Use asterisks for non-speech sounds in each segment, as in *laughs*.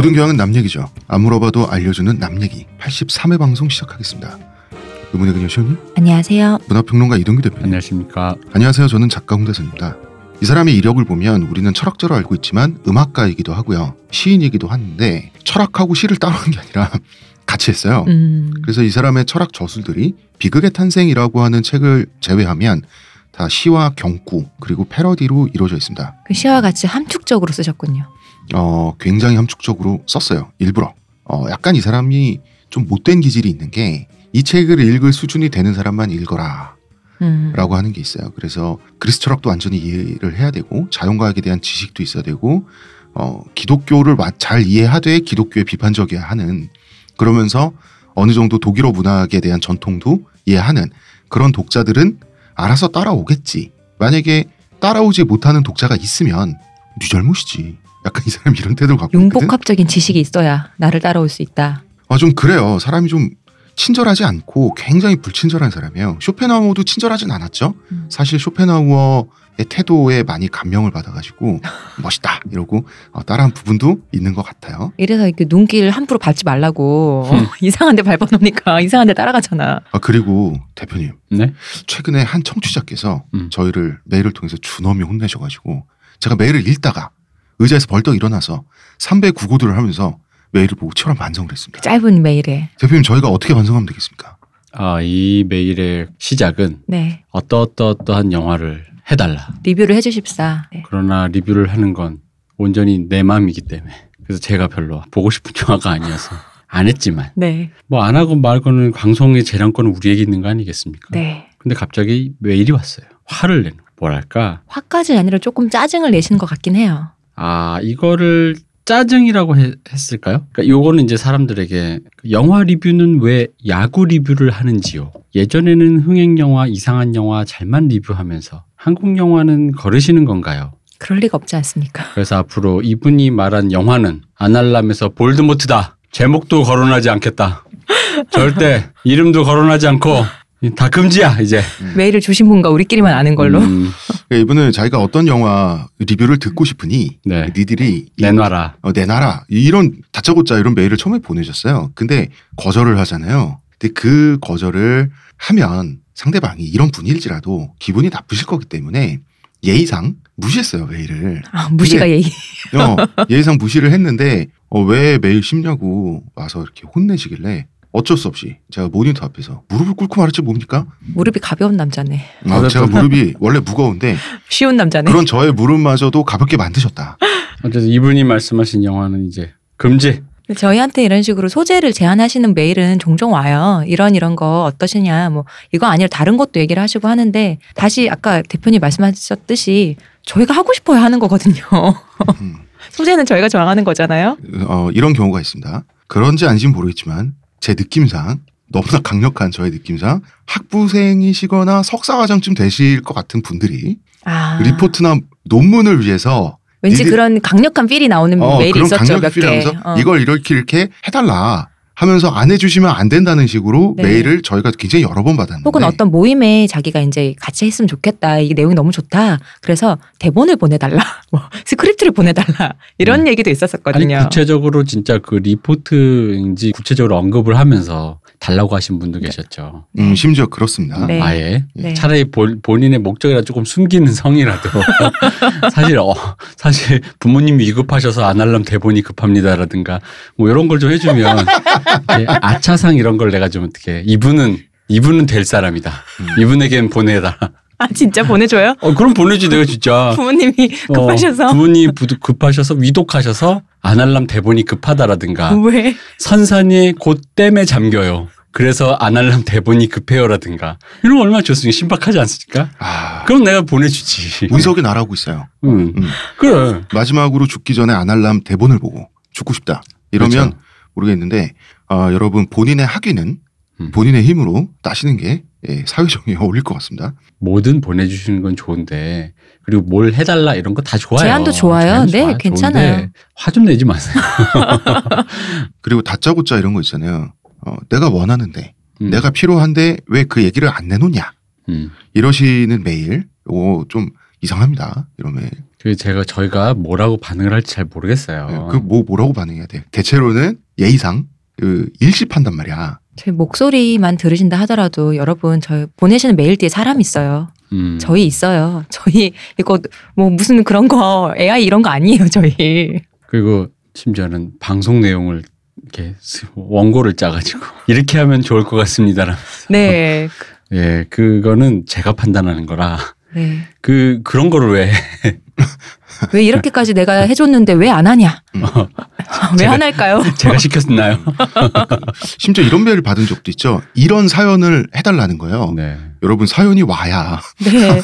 모든 교양은 남 얘기죠. 안 물어봐도 알려주는 남 얘기 83회 방송 시작하겠습니다. 의문의 그녀 시호님, 안녕하세요. 문화평론가 이동규 대표님. 안녕하십니까. 안녕하세요. 저는 작가 홍대선입니다. 이 사람의 이력을 보면 우리는 철학자로 알고 있지만 음악가이기도 하고요. 시인이기도 하는데 철학하고 시를 따로 한 게 아니라 *laughs* 같이 했어요. 음, 그래서 이 사람의 철학 저술들이 비극의 탄생이라고 하는 책을 제외하면 다 시와 경구 그리고 패러디로 이루어져 있습니다. 그 시와 같이 함축적으로 쓰셨군요. 어, 굉장히 함축적으로 썼어요. 일부러. 어, 약간 이 사람이 좀 못된 기질이 있는 게 이 책을 읽을 수준이 되는 사람만 읽어라. 음, 라고 하는 게 있어요. 그래서 그리스 철학도 완전히 이해를 해야 되고 자연과학에 대한 지식도 있어야 되고 어, 기독교를 와- 잘 이해하되 기독교에 비판적이어야 하는 그러면서 어느 정도 독일어 문학에 대한 전통도 이해하는 그런 독자들은 알아서 따라오겠지. 만약에 따라오지 못하는 독자가 있으면 네 잘못이지. 약간 이 사람 이런 태도를 갖고. 융복합적인 지식이 있어야 나를 따라올 수 있다. 아, 좀 그래요. 사람이 좀 친절하지 않고 굉장히 불친절한 사람이에요. 쇼펜하우어도 친절하진 않았죠. 음. 사실 쇼펜하우어의 태도에 많이 감명을 받아가지고 *laughs* 멋있다 이러고 어, 따라한 부분도 있는 것 같아요. 이래서 이렇게 눈길 함부로 밟지 말라고 음. *laughs* 이상한데 밟아놓으니까 *laughs* 이상한데 따라가잖아. 아 그리고 대표님 네. 최근에 한 청취자께서 음. 저희를 메일을 통해서 준엄히 혼내셔가지고 제가 메일을 읽다가 의자에서 벌떡 일어나서 3배 구고들을 하면서 메일을 보고 치열한 반성을 했습니다. 짧은 메일에. 대표님 저희가 어떻게 반성하면 되겠습니까? 아, 이 메일의 시작은 네. 어떠어떠어떠한 영화를 해달라. 리뷰를 해주십사. 네. 그러나 리뷰를 하는 건 온전히 내 마음이기 때문에. 그래서 제가 별로 보고 싶은 영화가 아니어서 안 했지만 네. 뭐안 하고 말고는 방송의 재량권은 우리에게 있는 거 아니겠습니까? 네. 근데 갑자기 메일이 왔어요. 화를 내는. 뭐랄까? 화까지 아니라 조금 짜증을 내시는 것 같긴 해요. 아, 이거를 짜증이라고 해- 했을까요? 그러니까 요거는 이제 사람들에게 그 영화 리뷰는 왜 야구 리뷰를 하는지요? 예전에는 흥행 영화, 이상한 영화 잘만 리뷰하면서 한국 영화는 거르시는 건가요? 그럴 리가 없지 않습니까? 그래서 앞으로 이분이 말한 영화는 아날람에서 볼드모트다. 제목도 거론하지 않겠다. 절대 이름도 거론하지 않고 다 금지야 이제. 메일을 주신 분과 우리끼리만 아는 걸로. 음, 그러니까 이분은 자기가 어떤 영화 리뷰를 듣고 싶으니 네. 니들이 이- 내놔라. 어, 내놔라 이런 다짜고짜 이런 메일을 처음에 보내셨어요. 근데 거절을 하잖아요. 근데 그 거절을 하면 상대방이 이런 분일지라도 기분이 나쁘실 거기 때문에 예의상 무시했어요 메일을. 아, 무시가 예의. 어, 예의상 무시를 했는데 어, 왜 메일 씹냐고 와서 이렇게 혼내시길래 어쩔 수 없이 제가 모니터 앞에서 무릎을 꿇고 말했지 뭡니까? 무릎이 가벼운 남자네. 아, 제가 무릎이 원래 무거운데 *laughs* 쉬운 남자네. 그런 저의 무릎마저도 가볍게 만드셨다. 어쨌든 이분이 말씀하신 영화는 이제 금지. 저희한테 이런 식으로 소재를 제안하시는 메일은 종종 와요. 이런 이런 거 어떠시냐. 뭐 이거 아니라 다른 것도 얘기를 하시고 하는데 다시 아까 대표님 말씀하셨듯이 저희가 하고 싶어야 하는 거거든요. 음. *laughs* 소재는 저희가 정하는 거잖아요. 어, 이런 경우가 있습니다. 그런지 아닌지는 모르겠지만 제 느낌상 너무나 강력한 저의 느낌상 학부생이시거나 석사과정쯤 되실 것 같은 분들이 아, 리포트나 논문을 위해서 왠지 그런 강력한 필이 나오는 어, 메일이 있었죠. 강력한 몇 개. 어. 이걸 이렇게 이렇게 해달라 하면서 안 해주시면 안 된다는 식으로 네. 메일을 저희가 굉장히 여러 번 받았는데 혹은 어떤 모임에 자기가 이제 같이 했으면 좋겠다. 이게 내용이 너무 좋다. 그래서 대본을 보내달라. *laughs* 뭐 스크립트를 보내달라. 이런 음. 얘기도 아니 있었었거든요. 구체적으로 진짜 그 리포트인지 구체적으로 언급을 하면서 달라고 하신 분도 계셨죠. 음, 심지어 그렇습니다. 네. 아예 네. 차라리 본, 본인의 목적이라 조금 숨기는 성의라도 *laughs* 사실 어 사실 부모님이 위급하셔서 아날람 대본이 급합니다라든가 뭐 이런 걸 좀 해주면 아차상 이런 걸 내가 좀 어떻게 이분은 이분은 될 사람이다. 음. 이분에겐 보내다. *laughs* 아 진짜 보내줘요? 어 그럼 보내지 내가 진짜. *laughs* 부모님이 급하셔서 어, 부모님 부- 급하셔서 위독하셔서 아날람 대본이 급하다라든가 왜? 선산이 곧 댐에 잠겨요. 그래서 아날람 대본이 급해요라든가 이런 거 얼마나 좋습니까? 신박하지 않습니까? 아, 그럼 내가 보내주지. 운석이 날아오고 있어요. 응. 음. 그래. 마지막으로 죽기 전에 아날람 대본을 보고 죽고 싶다. 이러면 그렇죠. 모르겠는데 어, 여러분 본인의 학위는 음. 본인의 힘으로 따시는 게 예, 사회정의에 어울릴 것 같습니다. 뭐든 보내주시는 건 좋은데 그리고 뭘 해달라 이런 거 다 좋아요. 제안도 좋아요. 제안도 네, 괜찮아요. 화 좀 내지 마세요. *laughs* 그리고 다짜고짜 이런 거 있잖아요. 어, 내가 원하는데 음. 내가 필요한데 왜 그 얘기를 안 내놓냐 음. 이러시는 메일 요거 좀 이상합니다. 이런 메일. 그 제가 저희가 뭐라고 반응을 할지 잘 모르겠어요. 그뭐 뭐라고 반응해야 돼? 대체로는 예의상 그 일십한단 말이야. 저희 목소리만 들으신다 하더라도 여러분 저희 보내시는 메일 뒤에 사람 있어요. 음. 저희 있어요. *laughs* 저희 이거 뭐 무슨 그런 거 AI 이런 거 아니에요. 저희. 그리고 심지어는 방송 내용을 이렇게 스- 원고를 짜가지고 *laughs* 이렇게 하면 좋을 것 같습니다라. 네. 예, 그거는 제가 판단하는 거라 네. 그 그런 거를 왜 *laughs* 왜 이렇게까지 내가 해줬는데 왜 안 하냐? 음. *laughs* 왜안 할까요? *laughs* 제가 시켰나요? 심지어 이런 메일을 받은 적도 있죠. 이런 사연을 해달라는 거예요. 네. 여러분 사연이 와야 네.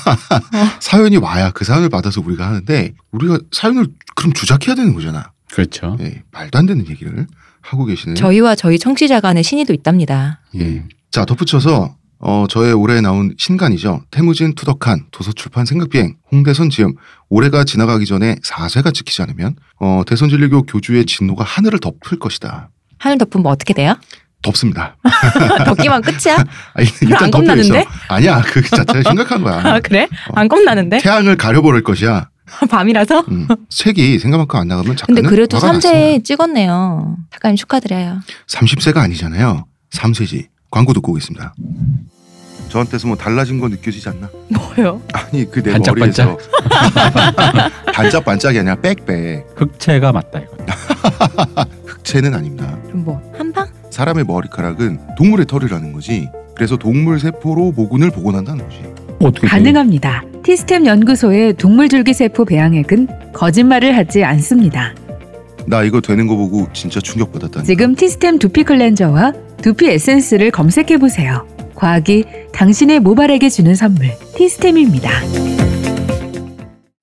사연이 와야 그 사연을 받아서 우리가 하는데 우리가 사연을 그럼 주작해야 되는 거잖아. 그렇죠. 예, 말도 안 되는 얘기를 하고 계시는. 저희와 저희 청취자 간의 신의도 있답니다. 예. 자 덧붙여서 어, 저의 올해 나온 신간이죠. 태무진 투덕한 도서출판 생각비행 홍대선 지음 올해가 지나가기 전에 4세가 지키지 않으면 어, 대선진리교 교주의 진노가 하늘을 덮을 것이다. 하늘 덮으면 어떻게 돼요? 덮습니다. *laughs* 덮기만 끝이야? *laughs* 아니, 안 덮여 겁나는데? 있어. 아니야 그 자체가 심각한 거야. 아 그래? 어. 안 겁나는데? 태양을 가려버릴 것이야. *laughs* 밤이라서? 음. 책이 생각만큼 안 나가면 작가는 근데 그래도 화가 났습니다. 3세 찍었네요. 작가님 축하드려요. 30세가 아니잖아요. 3세지. 광고 듣고 오겠습니다. 저한테서 뭐 달라진 거 느껴지지 않나? 뭐요? 아니 그내 반짝반짝. 머리에서 *laughs* 반짝반짝이 아니라 빽빽 흑채가 맞다 이거. *laughs* 흑채는 아닙니다. 그럼 뭐 한방? 사람의 머리카락은 동물의 털이라는 거지. 그래서 동물 세포로 모근을 복원한다는 거지. 어떻게 가능합니다. 티스템 연구소의 동물줄기세포 배양액은 거짓말을 하지 않습니다. 나 이거 되는 거 보고 진짜 충격받았다니. 지금 티스템 두피 클렌저와 두피 에센스를 검색해 보세요. 과학이 당신의 모발에게 주는 선물 티스템입니다.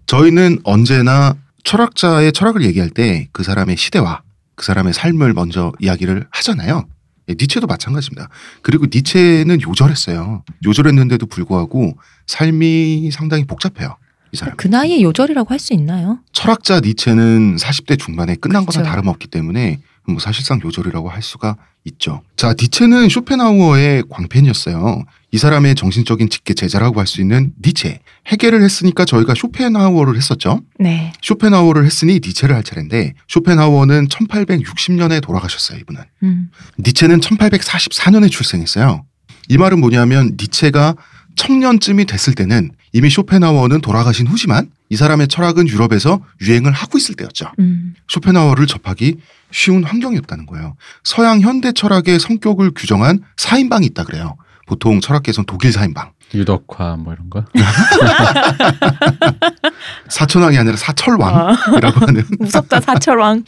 저희는 언제나 철학자의 철학을 얘기할 때 그 사람의 시대와 그 사람의 삶을 먼저 이야기를 하잖아요. 예, 니체도 마찬가지입니다. 그리고 니체는 요절했어요. 요절했는데도 불구하고 삶이 상당히 복잡해요. 이 사람. 그 나이에 요절이라고 할 수 있나요? 철학자 니체는 40대 중반에 끝난 거나 그쵸. 다름없기 때문에 뭐 사실상 요절이라고 할 수가 있죠. 자, 니체는 쇼펜하우어의 광팬이었어요. 이 사람의 정신적인 직계 제자라고 할 수 있는 니체. 해결을 했으니까 저희가 쇼펜하우어를 했었죠. 네. 쇼펜하우어를 했으니 니체를 할 차례인데 쇼펜하우어는 1860년에 돌아가셨어요, 이분은. 음. 니체는 1844년에 출생했어요. 이 말은 뭐냐면 니체가 청년쯤이 됐을 때는 이미 쇼펜하우어는 돌아가신 후지만 이 사람의 철학은 유럽에서 유행을 하고 있을 때였죠. 음. 쇼펜하우어를 접하기 쉬운 환경이었다는 거예요. 서양 현대 철학의 성격을 규정한 사인방이 있다 그래요. 보통 철학계에선 독일 사인방. 유덕화 뭐 이런 거? *laughs* 사천왕이 아니라 사철왕이라고 하는 *laughs* 무섭다 사철왕.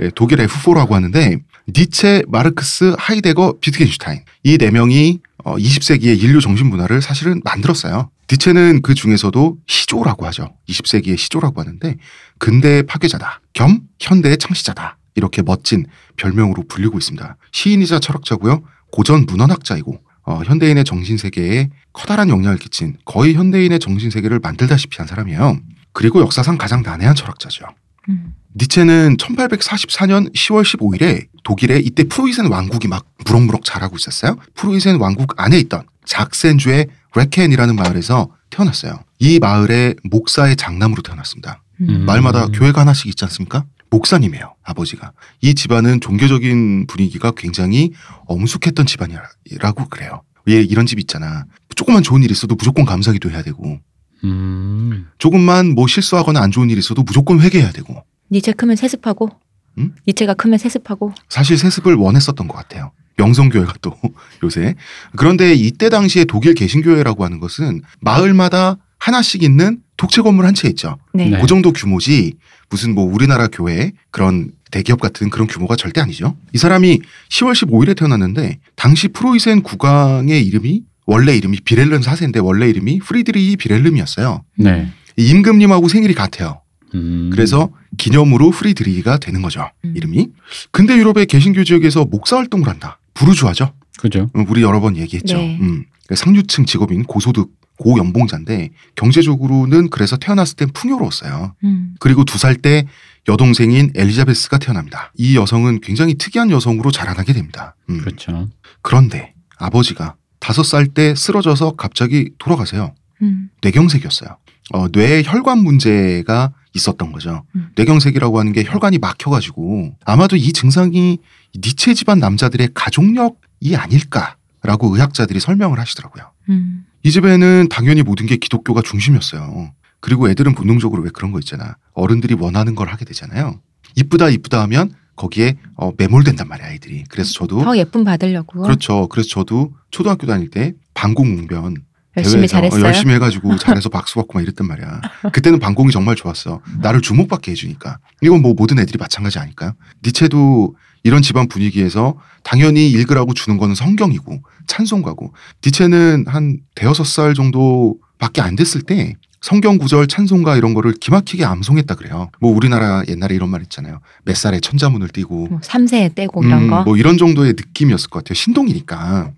예, 독일의 후보라고 하는데 니체, 마르크스, 하이데거, 비트겐슈타인 이 네 명이 어, 20세기의 인류 정신 문화를 사실은 만들었어요. 니체는 그 중에서도 시조라고 하죠. 20세기의 시조라고 하는데 근대의 파괴자다. 겸 현대의 창시자다. 이렇게 멋진 별명으로 불리고 있습니다. 시인이자 철학자고요. 고전 문헌학자이고 어, 현대인의 정신세계에 커다란 영향을 끼친 거의 현대인의 정신세계를 만들다시피 한 사람이에요. 그리고 역사상 가장 난해한 철학자죠. 음. 니체는 1844년 10월 15일에 독일의 이때 프로이센 왕국이 막 무럭무럭 자라고 있었어요. 프로이센 왕국 안에 있던 작센주의 레켄이라는 마을에서 태어났어요. 이 마을의 목사의 장남으로 태어났습니다. 음. 마을마다 교회가 하나씩 있지 않습니까? 목사님이에요, 아버지가. 이 집안은 종교적인 분위기가 굉장히 엄숙했던 집안이라고 그래요. 왜 이런 집 있잖아. 조금만 좋은 일 있어도 무조건 감사기도 해야 되고, 음. 조금만 뭐 실수하거나 안 좋은 일 있어도 무조건 회개해야 되고, 니체 크면 세습하고. 음? 니체가 크면 세습하고. 사실 세습을 원했었던 것 같아요. 명성교회가 또 *laughs* 요새. 그런데 이때 당시에 독일 개신교회라고 하는 것은 마을마다 하나씩 있는 독채 건물 한 채 있죠. 네. 네. 그 정도 규모지 무슨 뭐 우리나라 교회 그런 대기업 같은 그런 규모가 절대 아니죠. 이 사람이 10월 15일에 태어났는데 당시 프로이센 국왕의 이름이 원래 이름이 비렐름 4세인데 원래 이름이 프리드리히 비렐름이었어요. 네. 이 임금님하고 생일이 같아요. 음. 그래서 기념으로 프리드리히가 되는 거죠. 음. 이름이. 근데 유럽의 개신교 지역에서 목사 활동을 한다. 부르주아죠. 그죠. 음, 우리 여러 번 얘기했죠. 네. 음. 상류층 직업인 고소득 고연봉자인데 경제적으로는 그래서 태어났을 땐 풍요로웠어요. 음. 그리고 두 살 때 여동생인 엘리자베스가 태어납니다. 이 여성은 굉장히 특이한 여성으로 자라나게 됩니다. 음. 그렇죠. 그런데 아버지가 다섯 살 때 쓰러져서 갑자기 돌아가세요. 음. 뇌경색이었어요. 어, 뇌 혈관 문제가 있었던 거죠. 음. 뇌경색이라고 하는 게 혈관이 막혀가지고 아마도 이 증상이 니체 집안 남자들의 가족력이 아닐까라고 의학자들이 설명을 하시더라고요. 음. 이 집에는 당연히 모든 게 기독교가 중심이었어요. 그리고 애들은 본능적으로 왜 그런 거 있잖아. 어른들이 원하는 걸 하게 되잖아요. 이쁘다 이쁘다 하면 거기에 어, 매몰된단 말이야 아이들이. 그래서 저도 더 예쁨 받으려고 그렇죠. 그래서 저도 초등학교 다닐 때 방공웅변 열심히 대회에서 잘했어요. 어, 열심히 해가지고 잘해서 박수 받고 막 이랬단 말이야. 그때는 방공이 정말 좋았어. 나를 주목받게 해주니까. 이건 뭐 모든 애들이 마찬가지 아닐까요? 니체도 이런 집안 분위기에서 당연히 읽으라고 주는 거는 성경이고 찬송가고 니체는 한 대여섯 살 정도밖에 안 됐을 때 성경 구절 찬송가 이런 거를 기막히게 암송했다 그래요. 뭐 우리나라 옛날에 이런 말 있잖아요. 몇 살에 천자문을 띄고 뭐 3세 떼고 이런 음, 거. 뭐 이런 정도의 느낌이었을 것 같아요. 신동이니까.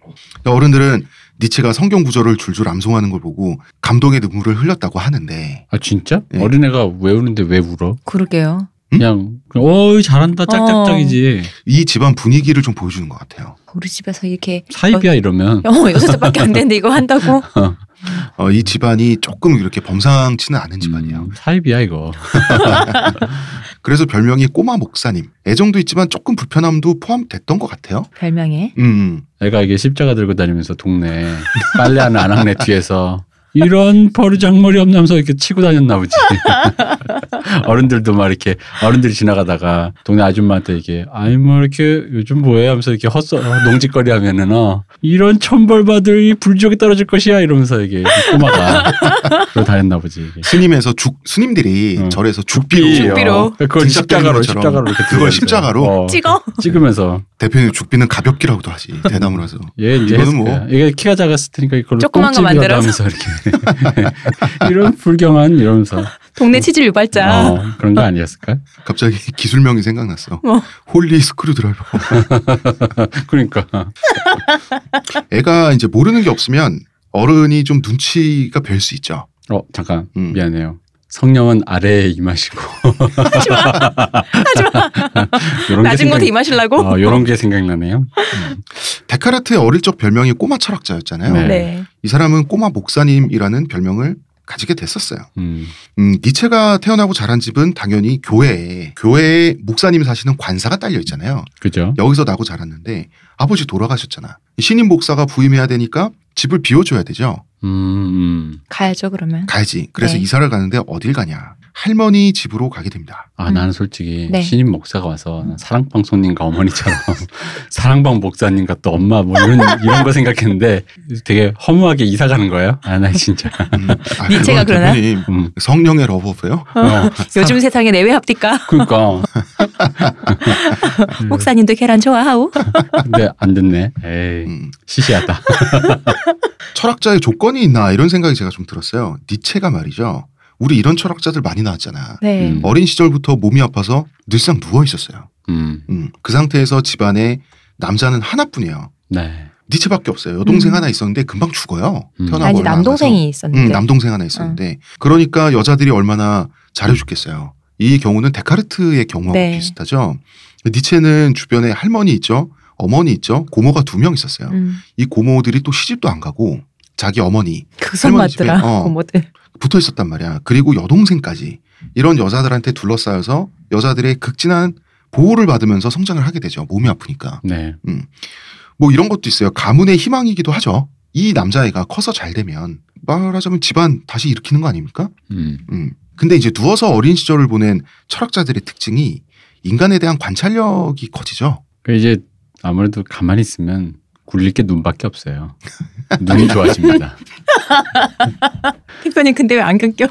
어른들은 니체가 성경 구절을 줄줄 암송하는 걸 보고 감동의 눈물을 흘렸다고 하는데 아 진짜? 예. 어린애가 왜 우는데 왜 울어? 그러게요. 그냥 어이 잘한다 짝짝짝이지. 이 집안 분위기를 좀 보여주는 것 같아요. 우리 집에서 이렇게 사이비야 이러면 어 여섯 살밖에 안 됐는데 이거 한다고? *laughs* 어, 이 집안이 조금 이렇게 범상치는 않은 집안이에요. 음, 사이비야 이거. *laughs* 그래서 별명이 꼬마 목사님. 애정도 있지만 조금 불편함도 포함됐던 것 같아요. 별명에. 음, 애가 이게 십자가 들고 다니면서 동네 빨래 하는 아낙네 뒤에서 이런 버르장머리 없나면서 이렇게 치고 다녔나 보지. *laughs* 어른들도 막 이렇게 어른들이 지나가다가 동네 아줌마한테 이게 아니 뭐 이렇게 요즘 뭐해 하면서 이렇게 헛소 농짓거리 하면은 어 이런 천벌받을 이 불지옥에 떨어질 것이야 이러면서 이게 꼬마가 *laughs* 그러고 다녔나 보지. 이게. 스님에서 죽 스님들이 음. 절에서 죽비로 죽비로. 그걸 십자가로 십자가로 이렇게 그걸 십자가로? 어, 찍어. 찍으면서 대표님 죽비는 가볍기라고도 하지 대나무라서. 얘 이제 이거는 뭐. 이게 키가 작았을 테니까 이걸로 조그만 거 만들어서. 하면서 이렇게 *laughs* 이런 불경한 이러면서 동네 치질 유발자. 어, 그런 거 아니었을까? 갑자기 기술명이 생각났어. 뭐. holy screwdriver. *laughs* 그러니까 애가 이제 모르는 게 없으면 어른이 좀 눈치가 별수 있죠. 어 잠깐 음. 미안해요. 성령은 아래에 임하시고 하지 마. 하지 마. 낮은 곳에 임하시려고? 어, 요런 게 생각나네요. 데카르트의 어릴 적 별명이 꼬마 철학자였잖아요. 네. 네. 이 사람은 꼬마 목사님이라는 별명을 가지게 됐었어요. 음, 음, 니체가 태어나고 자란 집은 당연히 교회에 교회에 목사님 사시는 관사가 딸려 있잖아요. 그죠? 여기서 나고 자랐는데 아버지 돌아가셨잖아. 신임 목사가 부임해야 되니까 집을 비워줘야 되죠. 음, 음. 가야죠 그러면. 가야지. 그래서 네. 이사를 가는데 어딜 가냐? 할머니 집으로 가게 됩니다. 아 음. 나는 솔직히 네. 신임 목사가 와서 사랑방 손님과 어머니처럼 *laughs* 사랑방 목사님과 또 엄마 뭐 이런 이런 거 생각했는데 되게 허무하게 이사 가는 거예요. 아 나 진짜. 음, 아, 니체가 그건 그러나? 대표님 음, 성령의 러버예요? 어, 요즘 세상에 내외 합니까? 그러니까 *laughs* 목사님도 계란 좋아하오? 근데 안 듣네. 에이 음, 시시하다. *laughs* 철학자의 조건이 있나 이런 생각이 제가 좀 들었어요. 니체가 말이죠. 우리 이런 철학자들 많이 나왔잖아. 네. 음. 어린 시절부터 몸이 아파서 늘상 누워 있었어요. 음, 음, 그 상태에서 집안에 남자는 하나뿐이에요. 네. 니체밖에 없어요. 여동생 음. 하나 있었는데 금방 죽어요. 음. 태어나고 아니 남동생이 가서. 있었는데. 음, 남동생 하나 있었는데 그러니까 여자들이 얼마나 잘해줬겠어요. 이 경우는 데카르트의 경우하고 네. 비슷하죠. 니체는 주변에 할머니 있죠, 어머니 있죠, 고모가 두 명 있었어요. 음, 이 고모들이 또 시집도 안 가고 자기 어머니 그선 할머니 집에, 맞더라. 어. 고모들. 붙어 있었단 말이야. 그리고 여동생까지 이런 여자들한테 둘러싸여서 여자들의 극진한 보호를 받으면서 성장을 하게 되죠. 몸이 아프니까. 네. 뭐 이런 것도 있어요. 가문의 희망이기도 하죠. 이 남자애가 커서 잘 되면 말하자면 집안 다시 일으키는 거 아닙니까? 음. 음. 근데 이제 누워서 어린 시절을 보낸 철학자들의 특징이 인간에 대한 관찰력이 커지죠. 그 이제 아무래도 가만히 있으면 굴릴 게 눈밖에 없어요. 눈이 좋아집니다. 대표님 근데 왜 안경 껴?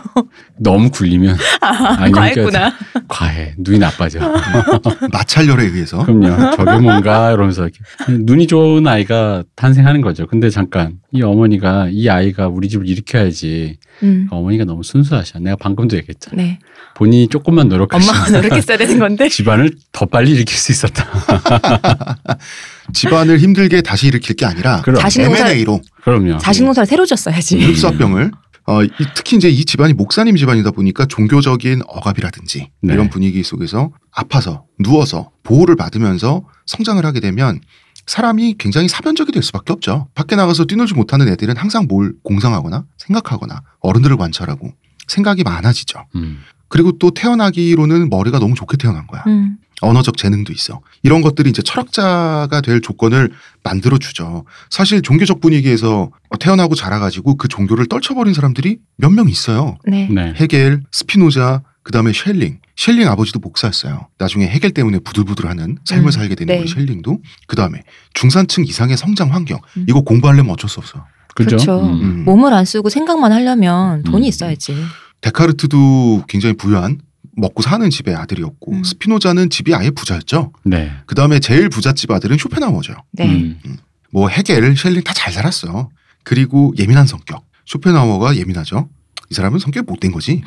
너무 굴리면 안경 과했구나. 과해. 눈이 나빠져. *laughs* 마찰열에 의해서. 그럼요. 저게 뭔가 이러면서 이렇게. 눈이 좋은 아이가 탄생하는 거죠. 근데 잠깐 이 어머니가 이 아이가 우리 집을 일으켜야지. 음. 어머니가 너무 순수하셔. 내가 방금도 얘기했잖아. 네. 본인이 조금만 노력하시면 엄마가 *laughs* 노력했어야 되는 건데. 집안을 더 빨리 일으킬 수 있었다. *laughs* 집안을 힘들게 다시 일으킬 게 아니라 그럼. 자식 농사 M&A로 그럼요. 자식 농사를 새로 졌어야지. 흡수합병을 어, 이- 특히 이제 이 집안이 목사님 집안이다 보니까 종교적인 억압이라든지 네. 이런 분위기 속에서 아파서 누워서 보호를 받으면서 성장을 하게 되면 사람이 굉장히 사변적이 될 수밖에 없죠. 밖에 나가서 뛰놀지 못하는 애들은 항상 뭘 공상하거나 생각하거나 어른들을 관찰하고 생각이 많아지죠. 음. 그리고 또 태어나기로는 머리가 너무 좋게 태어난 거야. 음. 언어적 재능도 있어. 이런 것들이 이제 철학자가 될 조건을 만들어 주죠. 사실 종교적 분위기에서 태어나고 자라가지고 그 종교를 떨쳐버린 사람들이 몇 명 있어요. 네. 네. 헤겔, 스피노자, 그 다음에 셸링. 셸링 아버지도 목사였어요. 나중에 헤겔 때문에 부들부들하는 삶을 음, 살게 되는 네. 우리 셸링도. 그 다음에 중산층 이상의 성장 환경. 음. 이거 공부하려면 어쩔 수 없어. 그죠? 그렇죠. 음. 음. 몸을 안 쓰고 생각만 하려면 돈이 음. 있어야지. 데카르트도 굉장히 부유한 먹고 사는 집의 아들이었고 음. 스피노자는 집이 아예 부자였죠. 네. 그 다음에 제일 부잣집 아들은 쇼펜하우어죠. 네. 음. 뭐 헤겔, 셸링 다 잘 살았어. 그리고 예민한 성격. 쇼펜하우어가 예민하죠. 이 사람은 성격이 못된 거지.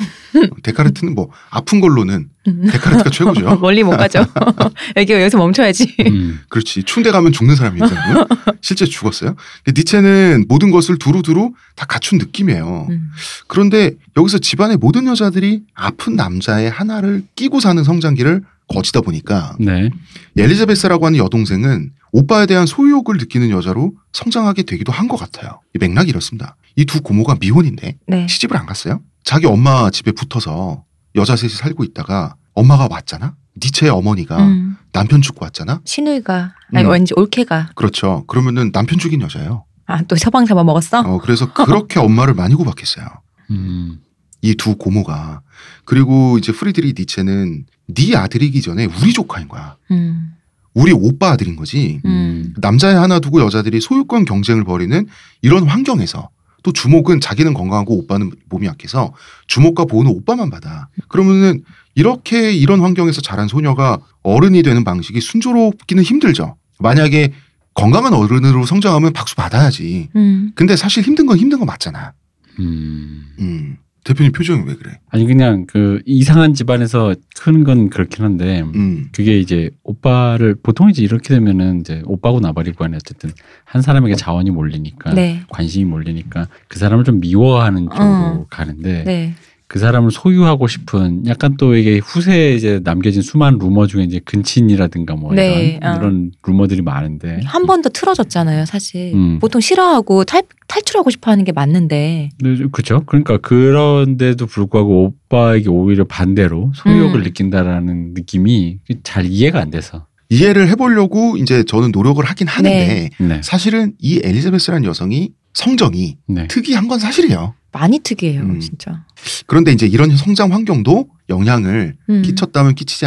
데카르트는 뭐 아픈 걸로는 음. 데카르트가 최고죠. *laughs* 멀리 못 가죠. *laughs* 여기 여기서 멈춰야지. 음. 그렇지. 추운데 가면 죽는 사람이거든요. *laughs* 실제 죽었어요. 근데 니체는 모든 것을 두루두루 다 갖춘 느낌이에요. 음. 그런데 여기서 집안의 모든 여자들이 아픈 남자의 하나를 끼고 사는 성장기를 거치다 보니까 네. 엘리자베스라고 하는 여동생은 오빠에 대한 소유욕을 느끼는 여자로 성장하게 되기도 한 것 같아요. 이 맥락이 이렇습니다. 이 두 고모가 미혼인데 네. 시집을 안 갔어요. 자기 엄마 집에 붙어서 여자 셋이 살고 있다가 엄마가 왔잖아. 니체의 어머니가 음. 남편 죽고 왔잖아. 신우이가 아니 음. 왠지 올케가 그렇죠. 그러면은 남편 죽인 여자예요. 아또 서방 잡아 먹었어? 어, 그래서 그렇게 엄마를 많이 구박했어요. 음. 이 두 고모가. 그리고 이제 프리드리 니체는 네 아들이기 전에 우리 조카인 거야. 음. 우리 오빠 아들인 거지. 음. 남자애 하나 두고 여자들이 소유권 경쟁을 벌이는 이런 환경에서 또 주목은 자기는 건강하고 오빠는 몸이 약해서 주목과 보호는 오빠만 받아. 그러면은 이렇게 이런 환경에서 자란 소녀가 어른이 되는 방식이 순조롭기는 힘들죠. 만약에 건강한 어른으로 성장하면 박수 받아야지. 음. 근데 사실 힘든 건 힘든 거 맞잖아. 음. 음. 대표님 표정이 왜 그래? 아니 그냥 그 이상한 집안에서 크는 건 그렇긴 한데 음. 그게 이제 오빠를 보통 이제 이렇게 되면은 이제 오빠고 나발이고 간에 어쨌든 한 사람에게 자원이 몰리니까 네. 관심이 몰리니까 그 사람을 좀 미워하는 쪽으로 어. 가는데 네. 그 사람을 소유하고 싶은 약간 또 이게 후세에 이제 남겨진 수많은 루머 중에 이제 근친이라든가 뭐 네, 이런 어. 이런 루머들이 많은데 한 번 더 틀어졌잖아요, 사실. 음. 보통 싫어하고 탈, 탈출하고 싶어 하는 게 맞는데. 그렇죠. 그러니까 그런데도 불구하고 오빠에게 오히려 반대로 소유욕을 음. 느낀다라는 느낌이 잘 이해가 안 돼서. 이해를 해보려고 이제 저는 노력을 하긴 하는데 네. 사실은 이 엘리자베스라는 여성이 성정이 네. 특이한 건 사실이에요. 많이 특이해요, 음. 진짜. 그런데 이제 이런 성장 환경도 영향을 음. 끼쳤다면 끼치지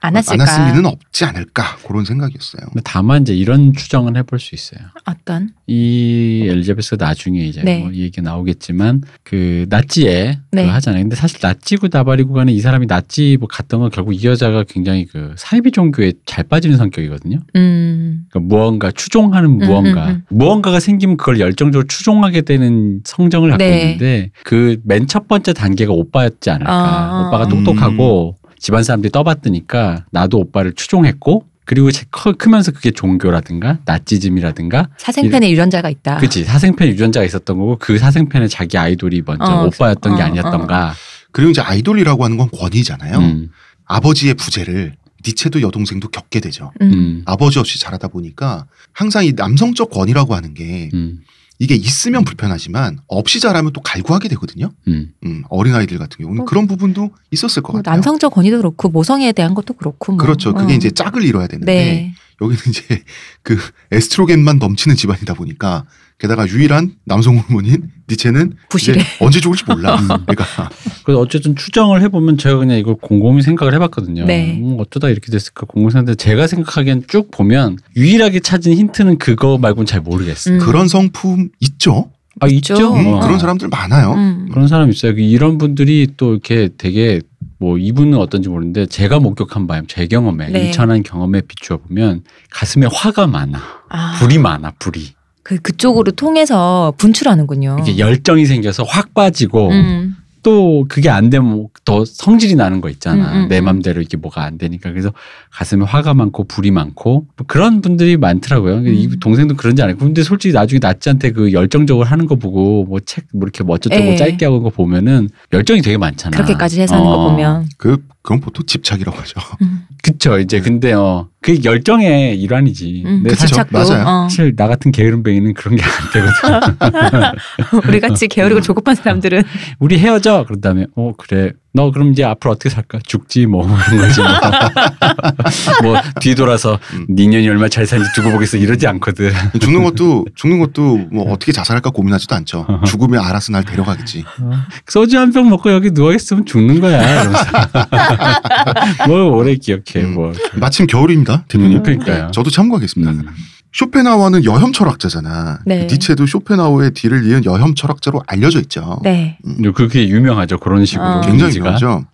않- 않았을까? 않았을 리는 없지 않을까 그런 생각이었어요. 근데 다만 이제 이런 추정은 해볼 수 있어요. 어떤? 이 엘리자베스가 나중에 이제 네. 뭐이 얘기 나오겠지만 그 나치에 네. 그 하잖아요. 근데 사실 나치고 나발이고 간에 이 사람이 나치 뭐 갔던 건 결국 이 여자가 굉장히 그 사이비 종교에 잘 빠지는 성격이거든요. 음. 그러니까 무언가 추종하는 무언가 음, 음. 무언가가 생기면 그걸 열정적으로 추종하게 되는 성정을 갖고 네. 있는데 그 맨 첫 번째 단계가 오빠였지 않을까. 아. 오빠가 똑똑하고 집안 사람들이 떠받드니까 나도 오빠를 추종했고 그리고 제- 커- 크면서 그게 종교라든가 나치즘이라든가 사생팬에 유전자가 있다. 그치 사생팬 유전자가 있었던 거고 그 사생팬에 자기 아이돌이 먼저 어, 오빠였던 게 어, 아니었던가. 그리고 이제 아이돌이라고 하는 건 권위잖아요. 음, 아버지의 부재를 니체도 여동생도 겪게 되죠. 음. 음, 아버지 없이 자라다 보니까 항상 이 남성적 권위라고 하는 게 음, 이게 있으면 불편하지만 없이 자라면 또 갈구하게 되거든요. 음. 음, 어린아이들 같은 경우는 어. 그런 부분도 있었을 것 뭐 같아요. 남성적 권위도 그렇고 모성에 대한 것도 그렇고. 뭐. 그렇죠. 그게 어. 이제 짝을 이뤄야 되는데 네. 여기는 이제 그 에스트로겐만 넘치는 집안이다 보니까 게다가 유일한 남성 호르몬인 니체는 부실해. 이제 언제 죽을지 몰라. 음. *laughs* 그러니까 그래서 어쨌든 추정을 해보면 제가 그냥 이걸 곰곰이 생각을 해봤거든요. 네. 음, 어쩌다 이렇게 됐을까 곰곰이 생각했는데 제가 생각하기엔 쭉 보면 유일하게 찾은 힌트는 그거 말고는 잘 모르겠어요. 음. 그런 성품 있죠. 아 있죠. 있죠. 음, 어. 그런 사람들 많아요. 음. 그런 사람 있어요. 그 이런 분들이 또 이렇게 되게 뭐 이분은 어떤지 모르는데 제가 목격한 바에 제 경험에 네. 일천한 경험에 비추어 보면 가슴에 화가 많아, 아, 불이 많아, 불이 그 그쪽으로 통해서 분출하는군요. 이게 열정이 생겨서 확 빠지고 음. 또 그게 안 되면 더 성질이 나는 거 있잖아. 음, 음, 내 음. 맘대로 이게 뭐가 안 되니까. 그래서 가슴에 화가 많고 불이 많고 뭐 그런 분들이 많더라고요. 이 음. 동생도 그런지 않아요. 근데 솔직히 나중에 나치한테 그 열정적으로 하는 거 보고 뭐 책뭐 이렇게 뭐 어쩌고 예. 짧게 하고 거 보면은 열정이 되게 많잖아. 그렇게까지 해서 하는 거 어. 보면. 그 그건 보통 집착이라고 하죠. 음. 그쵸. 이제 근데 어, 그 열정의 일환이지. 음, 근데 그 사실. 맞아요. 어. 사실 나 같은 게으름뱅이는 그런 게 안 되거든. *laughs* 우리 같이 게으르고 조급한 사람들은 우리 헤어져. 그런 다음에 어 그래 너 그럼 이제 앞으로 어떻게 살까? 죽지 뭐 그런 거지 뭐. *laughs* 뭐 뒤돌아서 음. 니년이 얼마 잘 사는지 두고 보겠어 이러지 않거든. 죽는 것도 죽는 것도 뭐 어떻게 자살할까 고민하지도 않죠. 죽으면 알아서 날 데려가겠지. 소주 한 병 먹고 여기 누워 있으면 죽는 거야. *laughs* 뭘 오래 기억해 음. 뭐. 마침 겨울입니다, 대표님. 음, 그러니까요. 저도 참고하겠습니다. 음. 쇼펜하우어는 여혐 철학자잖아. 네. 니체도 쇼펜하우어의 뒤를 이은 여혐 철학자로 알려져 있죠. 네. 그게 유명하죠 그런 식으로. 어. 굉장히. 유명하죠.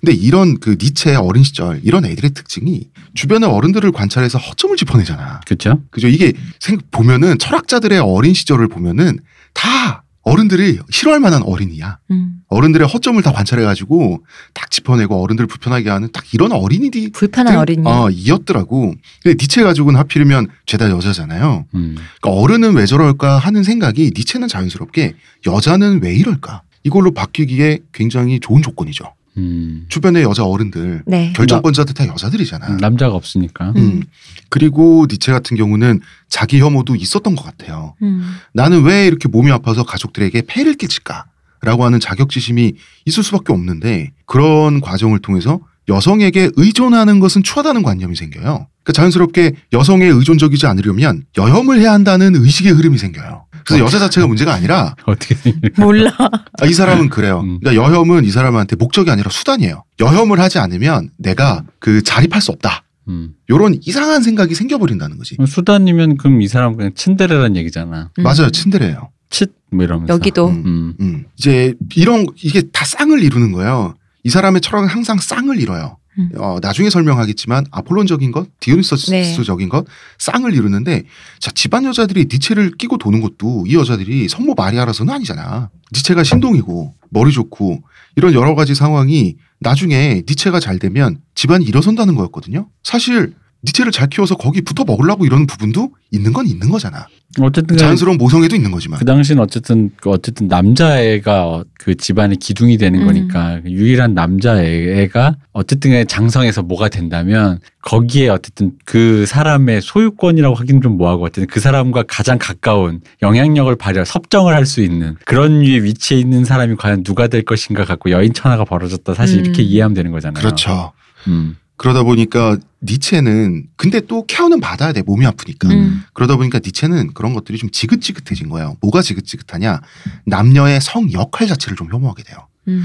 근데 이런 그 니체의 어린 시절 이런 애들의 특징이 주변의 어른들을 관찰해서 허점을 짚어내잖아. 그렇죠. 그죠? 이게 생 보면은 철학자들의 어린 시절을 보면은 다 어른들이 싫어할 만한 어린이야. 음. 어른들의 허점을 다 관찰해가지고 딱 짚어내고 어른들을 불편하게 하는 딱 이런 어린이들이 불편한 어린이. 어, 이었더라고. 근데 니체 가지고는 하필이면 죄다 여자잖아요. 음. 그러니까 어른은 왜 저럴까 하는 생각이 니체는 자연스럽게 여자는 왜 이럴까? 이걸로 바뀌기에 굉장히 좋은 조건이죠. 음. 주변의 여자 어른들 네. 결정권자들 다 여자들이잖아. 남자가 없으니까. 음. 음. 그리고 니체 같은 경우는 자기 혐오도 있었던 것 같아요. 음. 나는 왜 이렇게 몸이 아파서 가족들에게 폐를 끼칠까? 라고 하는 자격지심이 있을 수밖에 없는데 그런 과정을 통해서 여성에게 의존하는 것은 추하다는 관념이 생겨요. 그러니까 자연스럽게 여성에 의존적이지 않으려면 여혐을 해야 한다는 의식의 흐름이 생겨요. 그래서 여자 자체가 문제가 아니라 어떻게? 몰라. *laughs* 아, 이 사람은 그래요. 음. 그러니까 여혐은 이 사람한테 목적이 아니라 수단이에요. 여혐을 하지 않으면 내가 그 자립할 수 없다. 음. 요런 이상한 생각이 생겨버린다는 거지. 수단이면 그럼 이 사람 그냥 친데레란 얘기잖아. 음. 맞아요. 친데레예요. 칫뭐 이러면서. 여기도 음. 음. 음. 이제 이런 이게 다 쌍을 이루는 거예요. 이 사람의 철학은 항상 쌍을 이뤄요. 음. 어, 나중에 설명하겠지만 아폴론적인 것, 디오니소스적인 것, 쌍을 이루는데 자 집안 여자들이 니체를 끼고 도는 것도 이 여자들이 성모 마리아라서는 아니잖아. 니체가 신동이고 머리 좋고 이런 여러 가지 상황이 나중에 니체가 잘 되면 집안이 일어선다는 거였거든요. 사실 니체를 잘 키워서 거기 붙어 먹으려고 이러는 부분도 있는 건 있는 거잖아. 어쨌든 자연스러운 모성애도 있는 거지만. 그 당시는 어쨌든 그 어쨌든 남자애가 어- 그 집안의 기둥이 되는 음. 거니까 그 유일한 남자애가 어쨌든 장성에서 뭐가 된다면 거기에 어쨌든 그 사람의 소유권이라고 하기는 좀 뭐하고 어쨌든 그 사람과 가장 가까운 영향력을 발휘 섭정을 할 수 있는 그런 위치에 있는 사람이 과연 누가 될 것인가 갖고 여인 천하가 벌어졌다 사실 음. 이렇게 이해하면 되는 거잖아요. 그렇죠. 음. 그러다 보니까 니체는 근데 또 케어는 받아야 돼 몸이 아프니까 음. 그러다 보니까 니체는 그런 것들이 좀 지긋지긋해진 거예요. 뭐가 지긋지긋하냐? 남녀의 성 역할 자체를 좀 혐오하게 돼요. 음.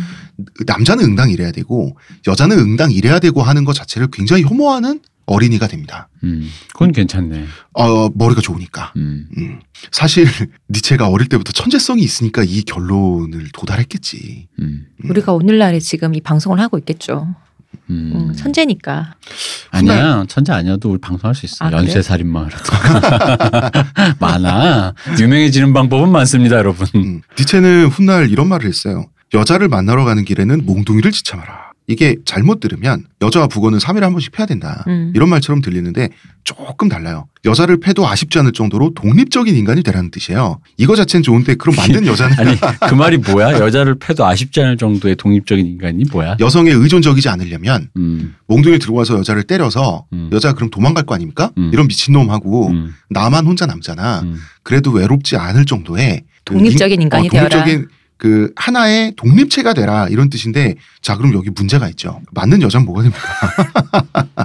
남자는 응당 이래야 되고 여자는 응당 이래야 되고 하는 것 자체를 굉장히 혐오하는 어린이가 됩니다. 음. 그건 괜찮네. 어, 머리가 좋으니까. 음. 음. 사실 *laughs* 니체가 어릴 때부터 천재성이 있으니까 이 결론을 도달했겠지. 음. 음. 우리가 오늘날에 지금 이 방송을 하고 있겠죠. 음. 음, 천재니까. 아니야 천재 아니어도 우리 방송할 수 있어 아, 요 그래? 연쇄 살인마라도 *laughs* 많아 유명해지는 방법은 많습니다 여러분 음. 니체는 훗날 이런 말을 했어요. 여자를 만나러 가는 길에는 몽둥이를 지참하라. 이게 잘못 들으면 여자와 북어는 3일에 한 번씩 패야 된다. 음. 이런 말처럼 들리는데 조금 달라요. 여자를 패도 아쉽지 않을 정도로 독립적인 인간이 되라는 뜻이에요. 이거 자체는 좋은데 그럼 만든 *laughs* 여자는 아니 *laughs* 그 말이 뭐야 여자를 패도 아쉽지 않을 정도의 독립적인 인간이 뭐야 여성에 의존적이지 않으려면 음, 몽둥이 들고 와서 여자를 때려서 음. 여자가 그럼 도망갈 거 아닙니까? 음. 이런 미친놈하고 음, 나만 혼자 남잖아. 음. 그래도 외롭지 않을 정도의 그 독립적인 인- 인간이 어, 되어라. 독립적인 그 하나의 독립체가 되라 이런 뜻인데 자 그럼 여기 문제가 있죠. 맞는 여자는 뭐가 됩니까?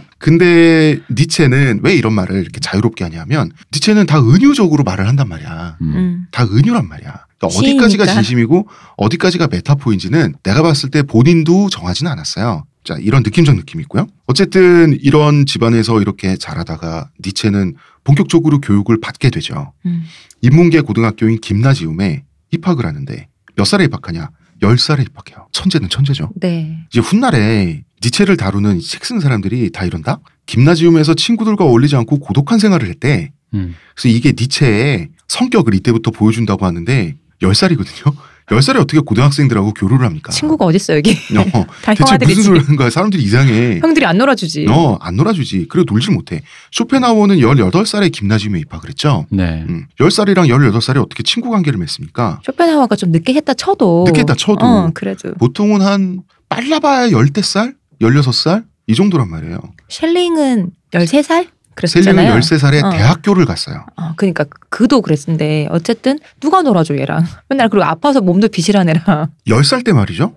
*laughs* 근데 니체는 왜 이런 말을 이렇게 자유롭게 하냐면 니체는 다 은유적으로 말을 한단 말이야. 음. 음. 다 은유란 말이야. 그러니까. 어디까지가 진심이고 어디까지가 메타포인지는 내가 봤을 때 본인도 정하지는 않았어요. 자, 이런 느낌적 느낌이 있고요. 어쨌든 이런 집안에서 이렇게 자라다가 니체는 본격적으로 교육을 받게 되죠. 음. 인문계 고등학교인 김나지움에 입학을 하는데 몇 살에 입학하냐? 10살에 입학해요. 천재는 천재죠. 네. 이제 훗날에 니체를 다루는 책 쓰는 사람들이 다 이런다? 김나지움에서 친구들과 어울리지 않고 고독한 생활을 했대. 음. 그래서 이게 니체의 성격을 이때부터 보여준다고 하는데 10살이거든요. 10살에 어떻게 고등학생들하고 교류를 합니까? 친구가 어딨어 여기. 어, *laughs* 다 대체. 무슨 소리 하는 거야? 사람들이 이상해. 형들이 안 놀아주지. 어, 안 놀아주지. 그리고 놀질 못해. 쇼펜하우어는 18살에 김나지움에 입학을 했죠. 네. 음, 10살이랑 18살에 어떻게 친구 관계를 맺습니까? 쇼펜하우어가 좀 늦게 했다 쳐도. 늦게 했다 쳐도. 어, 그래도. 보통은 한 빨라봐야 10대 살? 16살? 이 정도란 말이에요. 셀링은 13살? 그랬었잖아요. 13살에 어. 대학교를 갔어요. 어, 그러니까 그도 그랬는데 어쨌든 누가 놀아줘 얘랑 *laughs* 맨날 그리고 아파서 몸도 비실한 애랑 10살 때 말이죠.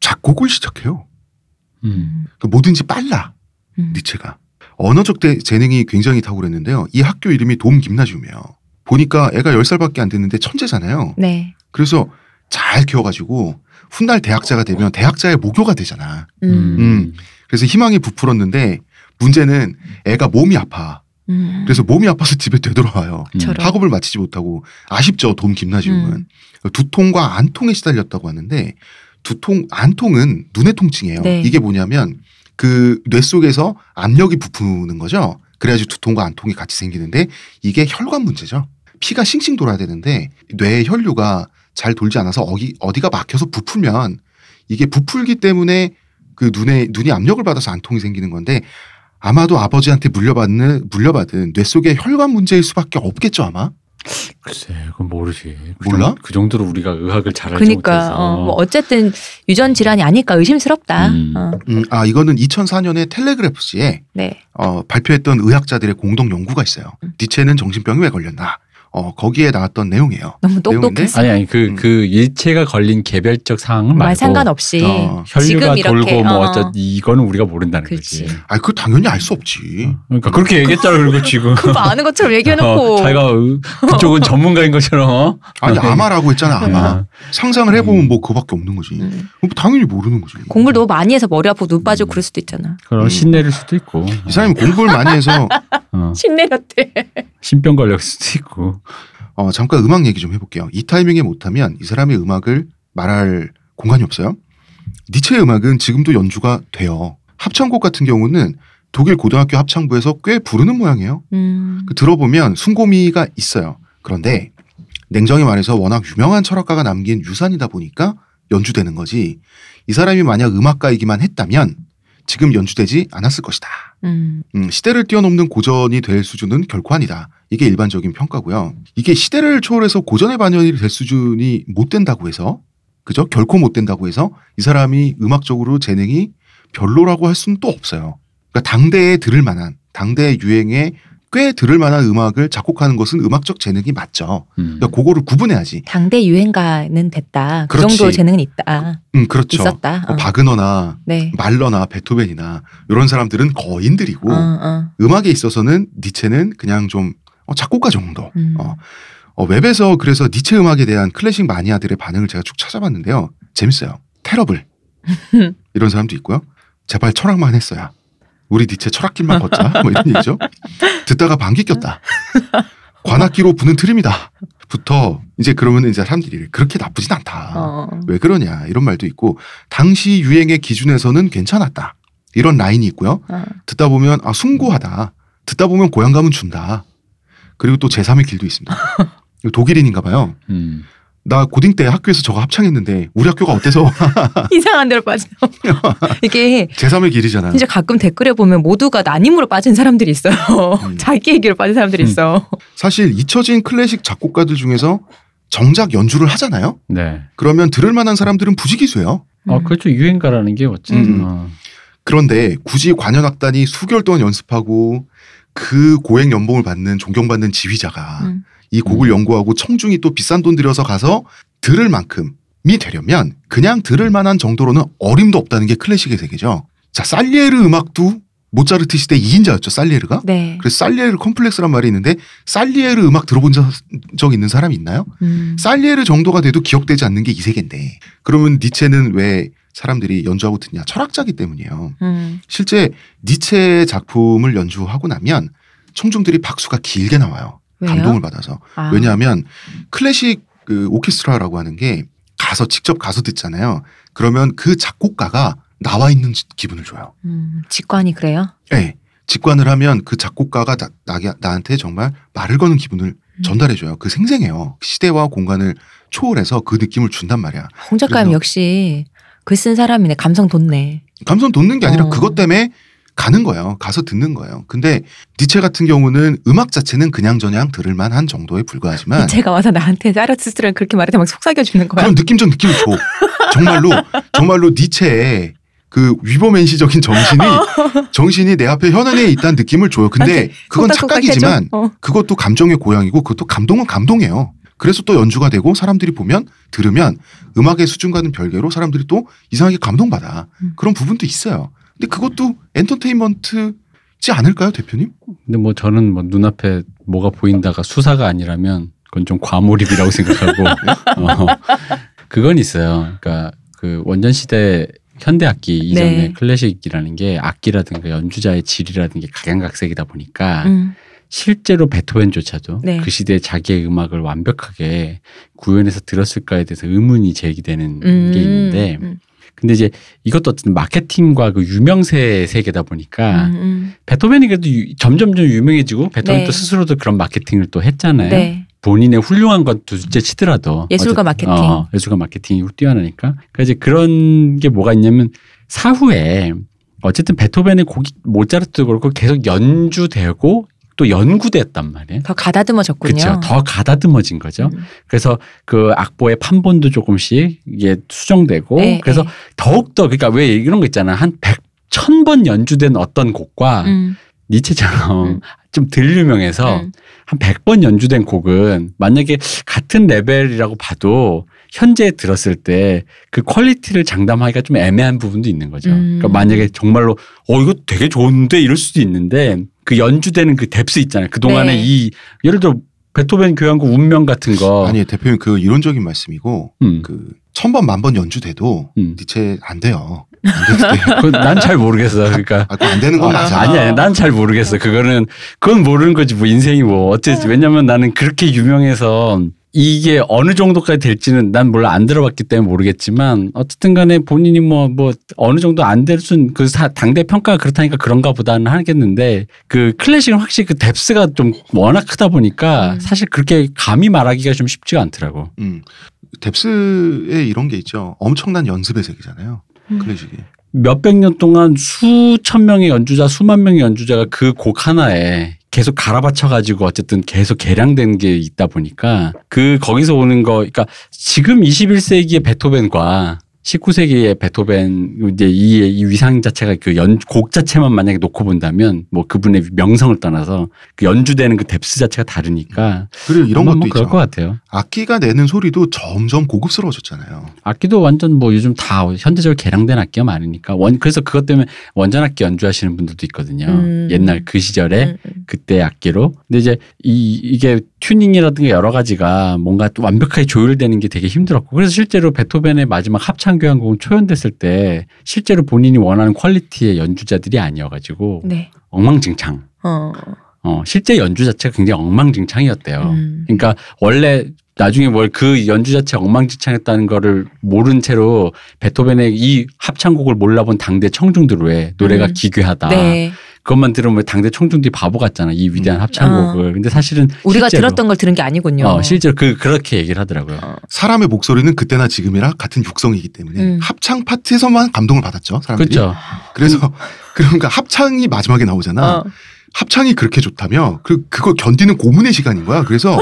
작곡을 시작해요. 음. 그 뭐든지 빨라 음. 니체가 언어적 대- 재능이 굉장히 탁월했는데요. 이 학교 이름이 돔 김나지움이에요. 보니까 애가 10살밖에 안 됐는데 천재잖아요. 네. 그래서 잘 키워가지고 훗날 대학자가 되면 대학자의 모교가 되잖아. 음. 음. 그래서 희망이 부풀었는데 문제는 애가 몸이 아파. 음. 그래서 몸이 아파서 집에 되돌아와요. 음. 학업을 마치지 못하고 아쉽죠 돔 김나지움은 음. 두통과 안통에 시달렸다고 하는데 두통 안통은 눈의 통증이에요. 네. 이게 뭐냐면 그 뇌 속에서 압력이 부푸는 거죠. 그래야지 두통과 안통이 같이 생기는데 이게 혈관 문제죠. 피가 싱싱 돌아야 되는데 뇌의 혈류가 잘 돌지 않아서 어디 어디가 막혀서 부풀면 이게 부풀기 때문에 그 눈에 눈이 압력을 받아서 안통이 생기는 건데 아마도 아버지한테 물려받는 물려받은 뇌 속의 혈관 문제일 수밖에 없겠죠 아마. 글쎄, 그건 모르지. 그 몰라? 정- 그 정도로 우리가 의학을 잘 알지 그러니까 못해서. 어, 뭐 어쨌든 유전 질환이 아닐까 의심스럽다. 음. 어, 음, 아 이거는 2004년에 텔레그래프지에 네. 어, 발표했던 의학자들의 공동 연구가 있어요. 음. 니체는 정신병이 왜 걸렸나? 어, 거기에 나왔던 내용이에요. 너무 똑똑했어. 아니 아니 그 음. 그 일체가 걸린 개별적 상황은 말고 말 상관없이 어, 혈류가 돌고 뭐 어. 어쩌 이거는 우리가 모른다는 그치. 거지. 아, 그 당연히 알 수 없지. 그러니까 그렇게 얘기했잖아 그리고 지금. 그거 아는 것처럼 얘기해놓고 어, 자기가 의- 그쪽은 전문가인 것처럼. 어? 아니 아마라고 했잖아 아마. 어. 상상을 해보면 음. 뭐 그밖에 없는 거지. 음. 뭐 당연히 모르는 거지. 공부를 너무 많이 해서 머리 아프고 눈 빠지고 음. 그럴 수도 있잖아. 그런 음. 신내릴 수도 있고. 이 사람이 공부를 많이 해서 어, 신내렸대. 신병 걸렸을 수도 있고. 어, 잠깐 음악 얘기 좀 해볼게요. 이 타이밍에 못하면 이 사람의 음악을 말할 공간이 없어요. 니체의 음악은 지금도 연주가 돼요. 합창곡 같은 경우는 독일 고등학교 합창부에서 꽤 부르는 모양이에요. 음. 그 들어보면 순고미가 있어요. 그런데 냉정히 말해서 워낙 유명한 철학가가 남긴 유산이다 보니까 연주되는 거지. 이 사람이 만약 음악가이기만 했다면 지금 연주되지 않았을 것이다. 음. 음, 시대를 뛰어넘는 고전이 될 수준은 결코 아니다. 이게 일반적인 평가고요. 이게 시대를 초월해서 고전의 반영이 될 수준이 못 된다고 해서 그죠? 결코 못 된다고 해서 이 사람이 음악적으로 재능이 별로라고 할 수는 또 없어요. 그러니까 당대에 들을 만한 당대 유행에 꽤 들을 만한 음악을 작곡하는 것은 음악적 재능이 맞죠. 음. 그러니까 그거를 구분해야지. 당대 유행가는 됐다. 그 그렇지. 정도 재능은 있다. 음, 그렇죠. 있었다. 뭐 어. 바그너나 네. 말러나 베토벤이나 이런 사람들은 거인들이고 어, 어. 음악에 있어서는 니체는 그냥 좀 어, 작곡가 정도. 음. 어, 어, 웹에서 그래서 니체 음악에 대한 클래식 마니아들의 반응을 제가 쭉 찾아봤는데요. 재밌어요. 테러블 *laughs* 이런 사람도 있고요. 제발 철학만 했어야. 우리 니체 철학길만 걷자. 뭐 이런 얘기죠. 듣다가 방귀 꼈다. 관악기로 부는 트림이다. 부터 이제 그러면 이제 사람들이 그렇게 나쁘진 않다. 어. 왜 그러냐 이런 말도 있고 당시 유행의 기준에서는 괜찮았다. 이런 라인이 있고요. 어. 듣다 보면 아 숭고하다. 듣다 보면 고향감은 준다. 그리고 또 제3의 길도 있습니다. *laughs* 독일인인가 봐요. 음. 나 고딩 때 학교에서 저거 합창했는데 우리 학교가 어때서 *laughs* 이상한 데로 빠져. *laughs* 이게 제3의 길이잖아. 진짜 가끔 댓글에 보면 모두가 난임으로 빠진 사람들이 있어요. 음. *laughs* 자기 얘기로 빠진 사람들이 음. 있어. 사실 잊혀진 클래식 작곡가들 중에서 정작 연주를 하잖아요. 네. 그러면 들을 만한 사람들은 부지기수예요. 어, 음. 그렇죠. 유행가라는 게 어쨌든. 음. 어. 그런데 굳이 관현악단이 수개월 동안 연습하고 그 고액 연봉을 받는 존경받는 지휘자가 음. 이 곡을 연구하고 청중이 또 비싼 돈 들여서 가서 들을 만큼이 되려면 그냥 들을 만한 정도로는 어림도 없다는 게 클래식의 세계죠. 자, 살리에르 음악도 모차르트 시대 2인자였죠, 살리에르가. 네. 그래서 살리에르 컴플렉스란 말이 있는데 살리에르 음악 들어본 적, 적 있는 사람 있나요? 음. 살리에르 정도가 돼도 기억되지 않는 게 이 세계인데 그러면 니체는 왜 사람들이 연주하고 듣냐? 철학자기 때문이에요. 음. 실제 니체의 작품을 연주하고 나면 청중들이 박수가 길게 나와요. 왜요? 감동을 받아서. 아. 왜냐하면 클래식 그 오케스트라라고 하는 게 가서 직접 가서 듣잖아요. 그러면 그 작곡가가 나와 있는 지- 기분을 줘요. 음. 직관이 그래요? 예. 직관을 하면 그 작곡가가 나, 나, 나 한테 정말 말을 거는 기분을 음. 전달해줘요. 그 생생해요. 시대와 공간을 초월해서 그 느낌을 준단 말이야. 홍 작가님 역시 글 쓴 사람이네. 감성 돋네. 감성 돋는 게 아니라 어. 그것 때문에 가는 거예요. 가서 듣는 거예요. 근데 니체 같은 경우는 음악 자체는 그냥저냥 들을 만한 정도에 불과하지만 제가 와서 나한테 자라투스를 그렇게 말해도 막 속삭여 주는 거야. 그런 느낌적 느낌을 줘. 정말로 정말로 니체의 그 위버맨시적인 정신이 정신이 내 앞에 현안에 있다는 느낌을 줘요. 근데 그건 착각이지만. 어. 그것도 감정의 고향이고 그것도 감동은 감동이에요. 그래서 또 연주가 되고 사람들이 보면 들으면 음악의 수준과는 별개로 사람들이 또 이상하게 감동받아. 음. 그런 부분도 있어요. 근데 그것도 엔터테인먼트지 않을까요, 대표님? 근데 뭐 저는 뭐 눈앞에 뭐가 보인다가 수사가 아니라면 그건 좀 과몰입이라고 *laughs* 생각하고 어, 그건 있어요. 그러니까 그 원전 시대 현대 악기 이전에 네. 클래식이라는 게 악기라든가 연주자의 질이라든가 게 각양각색이다 보니까 음. 실제로 베토벤조차도 네. 그 시대에 자기의 음악을 완벽하게 구현해서 들었을까에 대해서 의문이 제기되는 음. 게 있는데 음. 근데 이제 이것도 어쨌든 마케팅과 그 유명세의 세계다 보니까 음, 음. 베토벤이 그래도 유- 점점 좀 유명해지고 베토벤 네. 또 스스로도 그런 마케팅을 또 했잖아요. 네. 본인의 훌륭한 건 둘째 치더라도 예술가 마케팅. 어, 예술가 마케팅이 뛰어나니까 그러니까 이제 그런 게 뭐가 있냐면 사후에 어쨌든 베토벤의 곡이 모차르트도 그렇고 계속 연주되고 또 연구됐단 말이에요. 더 가다듬어졌군요. 그렇죠. 더 가다듬어진 거죠. 음. 그래서 그 악보의 판본도 조금씩 이게 수정되고 네, 그래서 네. 더욱 더 그러니까 왜 이런 거 있잖아. 한 백, 천번 연주된 어떤 곡과 음. 니체처럼 음. 좀 덜 유명해서 음. 한 100번 연주된 곡은 만약에 같은 레벨이라고 봐도 현재 들었을 때 그 quality를 장담하기가 좀 애매한 부분도 있는 거죠. 음. 그러니까 만약에 정말로 어 이거 되게 좋은데 이럴 수도 있는데 그 연주되는 그 뎁스 있잖아요. 그 동안에 네. 이 예를 들어 베토벤 교향곡 운명 같은 거 아니 대표님 그 이론적인 말씀이고 음. 그 천번 만 번 연주돼도 음. 니체 안 돼요. *laughs* 난 잘 모르겠어. 그러니까 아, 안 되는 건 맞아. 아니 아니 난 잘 모르겠어. 그거는 그건 모르는 거지 뭐 인생이 뭐 어쨌지. 왜냐면 나는 그렇게 유명해서 이게 어느 정도까지 될지는 난 몰라 안 들어봤기 때문에 모르겠지만 어쨌든 간에 본인이 뭐뭐 어느 정도 안 될 순 그 당대 평가가 그렇다니까 그런가 보다는 하겠는데 그 클래식은 확실히 그 뎁스가 좀 워낙 크다 보니까 음. 사실 그렇게 감히 말하기가 좀 쉽지가 않더라고. 음. 뎁스에 이런 게 있죠. 엄청난 연습의 세계잖아요. 음. 클래식이. 몇백 년 동안 수천 명의 연주자, 수만 명의 연주자가 그 곡 하나에 계속 갈아받쳐 가지고 어쨌든 계속 개량된 게 있다 보니까 그 거기서 오는 거 그러니까 지금 21세기의 베토벤과 19세기의 베토벤 이제 이, 이 위상 자체가 그 연 곡 자체만 만약에 놓고 본다면 뭐 그분의 명성을 떠나서 그 연주되는 그 depth 자체가 다르니까 그리고 이런 아마 것도 뭐 있죠. 그럴 것 같아요. 악기가 내는 소리도 점점 고급스러워졌잖아요. 악기도 완전 뭐 요즘 다 현대적으로 개량된 악기가 많으니까 원 그래서 그것 때문에 원전 악기 연주하시는 분들도 있거든요. 음. 옛날 그 시절에 음, 음. 그때 악기로. 근데 이제 이 이게 튜닝이라든가 여러 가지가 뭔가 또 완벽하게 조율되는 게 되게 힘들었고 그래서 실제로 베토벤의 마지막 합창 교향곡은 초연됐을 때 실제로 본인이 원하는 quality의 연주자들이 아니어가지고 네. 엉망진창. 어. 어 실제 연주 자체가 굉장히 엉망진창이었대요. 음. 그러니까 원래 나중에 뭘 그 연주 자체 엉망진창했다는 거를 모른 채로 베토벤의 이 합창곡을 몰라본 당대 청중들 왜 노래가 음. 기괴하다. 네. 그것만 들으면 당대 청중들이 바보 같잖아. 이 위대한 음. 합창곡을. 근데 사실은 우리가 실제로, 들었던 걸 들은 게 아니군요. 어, 실제로 그 그렇게 얘기를 하더라고요. 어. 사람의 목소리는 그때나 지금이나 같은 육성이기 때문에 음. 합창 파트에서만 감동을 받았죠. 사람들이. 그렇죠. 그래서 *laughs* 그러니까 합창이 마지막에 나오잖아. 어. 합창이 그렇게 좋다며 그 그걸 견디는 고문의 시간인 거야. 그래서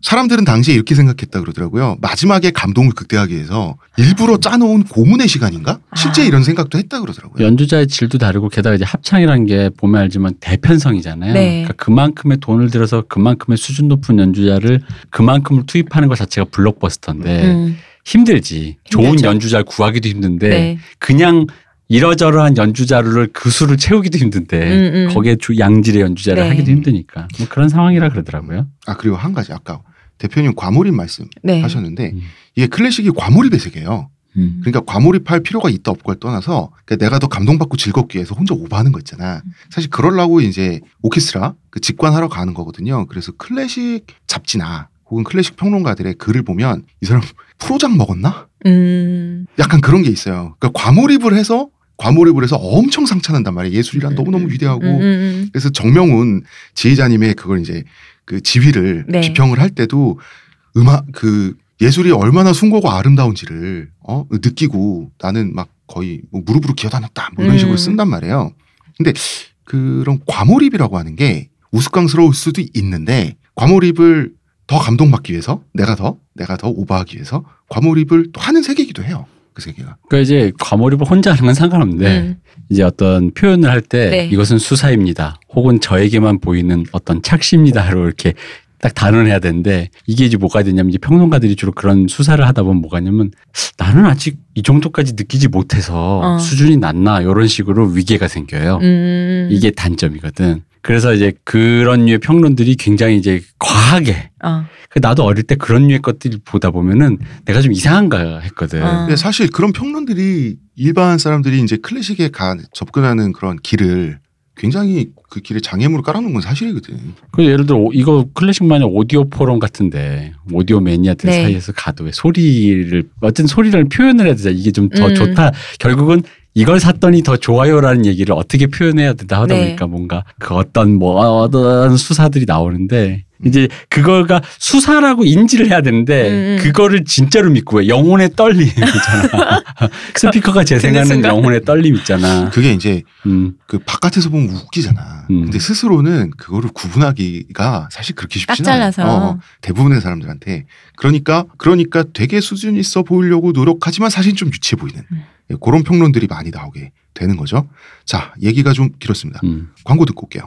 사람들은 당시에 이렇게 생각했다 그러더라고요. 마지막에 감동을 극대화하기 위해서 일부러 짜놓은 고문의 시간인가? 실제 아. 이런 생각도 했다 그러더라고요. 연주자의 질도 다르고 게다가 이제 합창이라는 게 보면 알지만 대편성이잖아요. 네. 그러니까 그만큼의 돈을 들여서 그만큼의 수준 높은 연주자를 그만큼을 투입하는 것 자체가 블록버스터인데 음. 힘들지. 좋은 힘들죠. 연주자를 구하기도 힘든데 네. 그냥 이러저러한 연주자를 그 수를 채우기도 힘든데 음, 음. 거기에 주 양질의 연주자를 네. 하기도 힘드니까 뭐 그런 상황이라 그러더라고요. 아 그리고 한 가지 아까 대표님 과몰입 말씀 네. 하셨는데 음. 이게 클래식이 과몰입의 세계예요. 음. 그러니까 과몰입할 필요가 있다 없고를 떠나서 그러니까 내가 더 감동받고 즐겁기 위해서 혼자 오버하는 거 있잖아. 사실 그러려고 이제 오케스트라 그 직관하러 가는 거거든요. 그래서 클래식 잡지나 혹은 클래식 평론가들의 글을 보면 이 사람 프로장 먹었나? 음. 약간 그런 게 있어요. 그러니까 과몰입을 해서 과몰입을 해서 엄청 상처난단 말이에요. 예술이란 너무너무 위대하고 음, 음, 그래서 정명훈 지휘자님의 그걸 이제 그 지휘를 네. 비평을 할 때도 음악 그 예술이 얼마나 숭고고 아름다운지를 어 느끼고 나는 막 거의 뭐 무릎으로 기어다녔다 뭐 이런 음. 식으로 쓴단 말이에요. 근데 그런 과몰입이라고 하는 게 우스꽝스러울 수도 있는데 과몰입을 더 감동받기 위해서 내가 더 내가 더 오버하기 위해서 과몰입을 또 하는 세계이기도 해요. 그 세계가. 그러니까 이제 과몰입을 혼자 하는 건 상관없는데 음. 이제 어떤 표현을 할때 네. 이것은 수사입니다. 혹은 저에게만 보이는 어떤 착시입니다로 이렇게 딱 단언해야 되는데 이게 이제 뭐가 되냐면 이제 평론가들이 주로 그런 수사를 하다 보면 뭐가 냐면 나는 아직 이 정도까지 느끼지 못해서 어. 수준이 낮나 이런 식으로 위계가 생겨요. 음. 이게 단점이거든. 그래서 이제 그런 류의 평론들이 굉장히 이제 과하게 어. 그 나도 어릴 때 그런 류의 것들 보다 보면은 내가 좀 이상한가 했거든. 어. 근데 사실 그런 평론들이 일반 사람들이 이제 클래식에 가 접근하는 그런 길을 굉장히 그 길에 장애물을 깔아놓은 건 사실이거든. 그 예를 들어 오- 이거 클래식만의 오디오 포럼 같은데 오디오 매니아들 네. 사이에서 가도 왜 소리를 어쨌든 소리를 표현을 해야 되잖아. 이게 좀더 음. 좋다. 결국은 이걸 샀더니 더 좋아요라는 얘기를 어떻게 표현해야 된다 하다 네. 보니까 뭔가 그 어떤 뭐 어떤 수사들이 나오는데 이제 그거가 수사라고 인지를 해야 되는데 음, 음. 그거를 진짜로 믿고 왜 영혼의 떨림 있잖아. *laughs* 스피커가 재생하는 순간. 영혼의 떨림 있잖아. 그게 이제 음. 그 바깥에서 보면 웃기잖아. 음. 근데 스스로는 그거를 구분하기가 사실 그렇게 딱 쉽지는 않아. 잘라서. 어, 대부분의 사람들한테. 그러니까 그러니까 되게 수준 있어 보이려고 노력하지만 사실 좀 유치해 보이는 음. 예, 그런 평론들이 많이 나오게 되는 거죠. 자, 얘기가 좀 길었습니다. 음. 광고 듣고 올게요.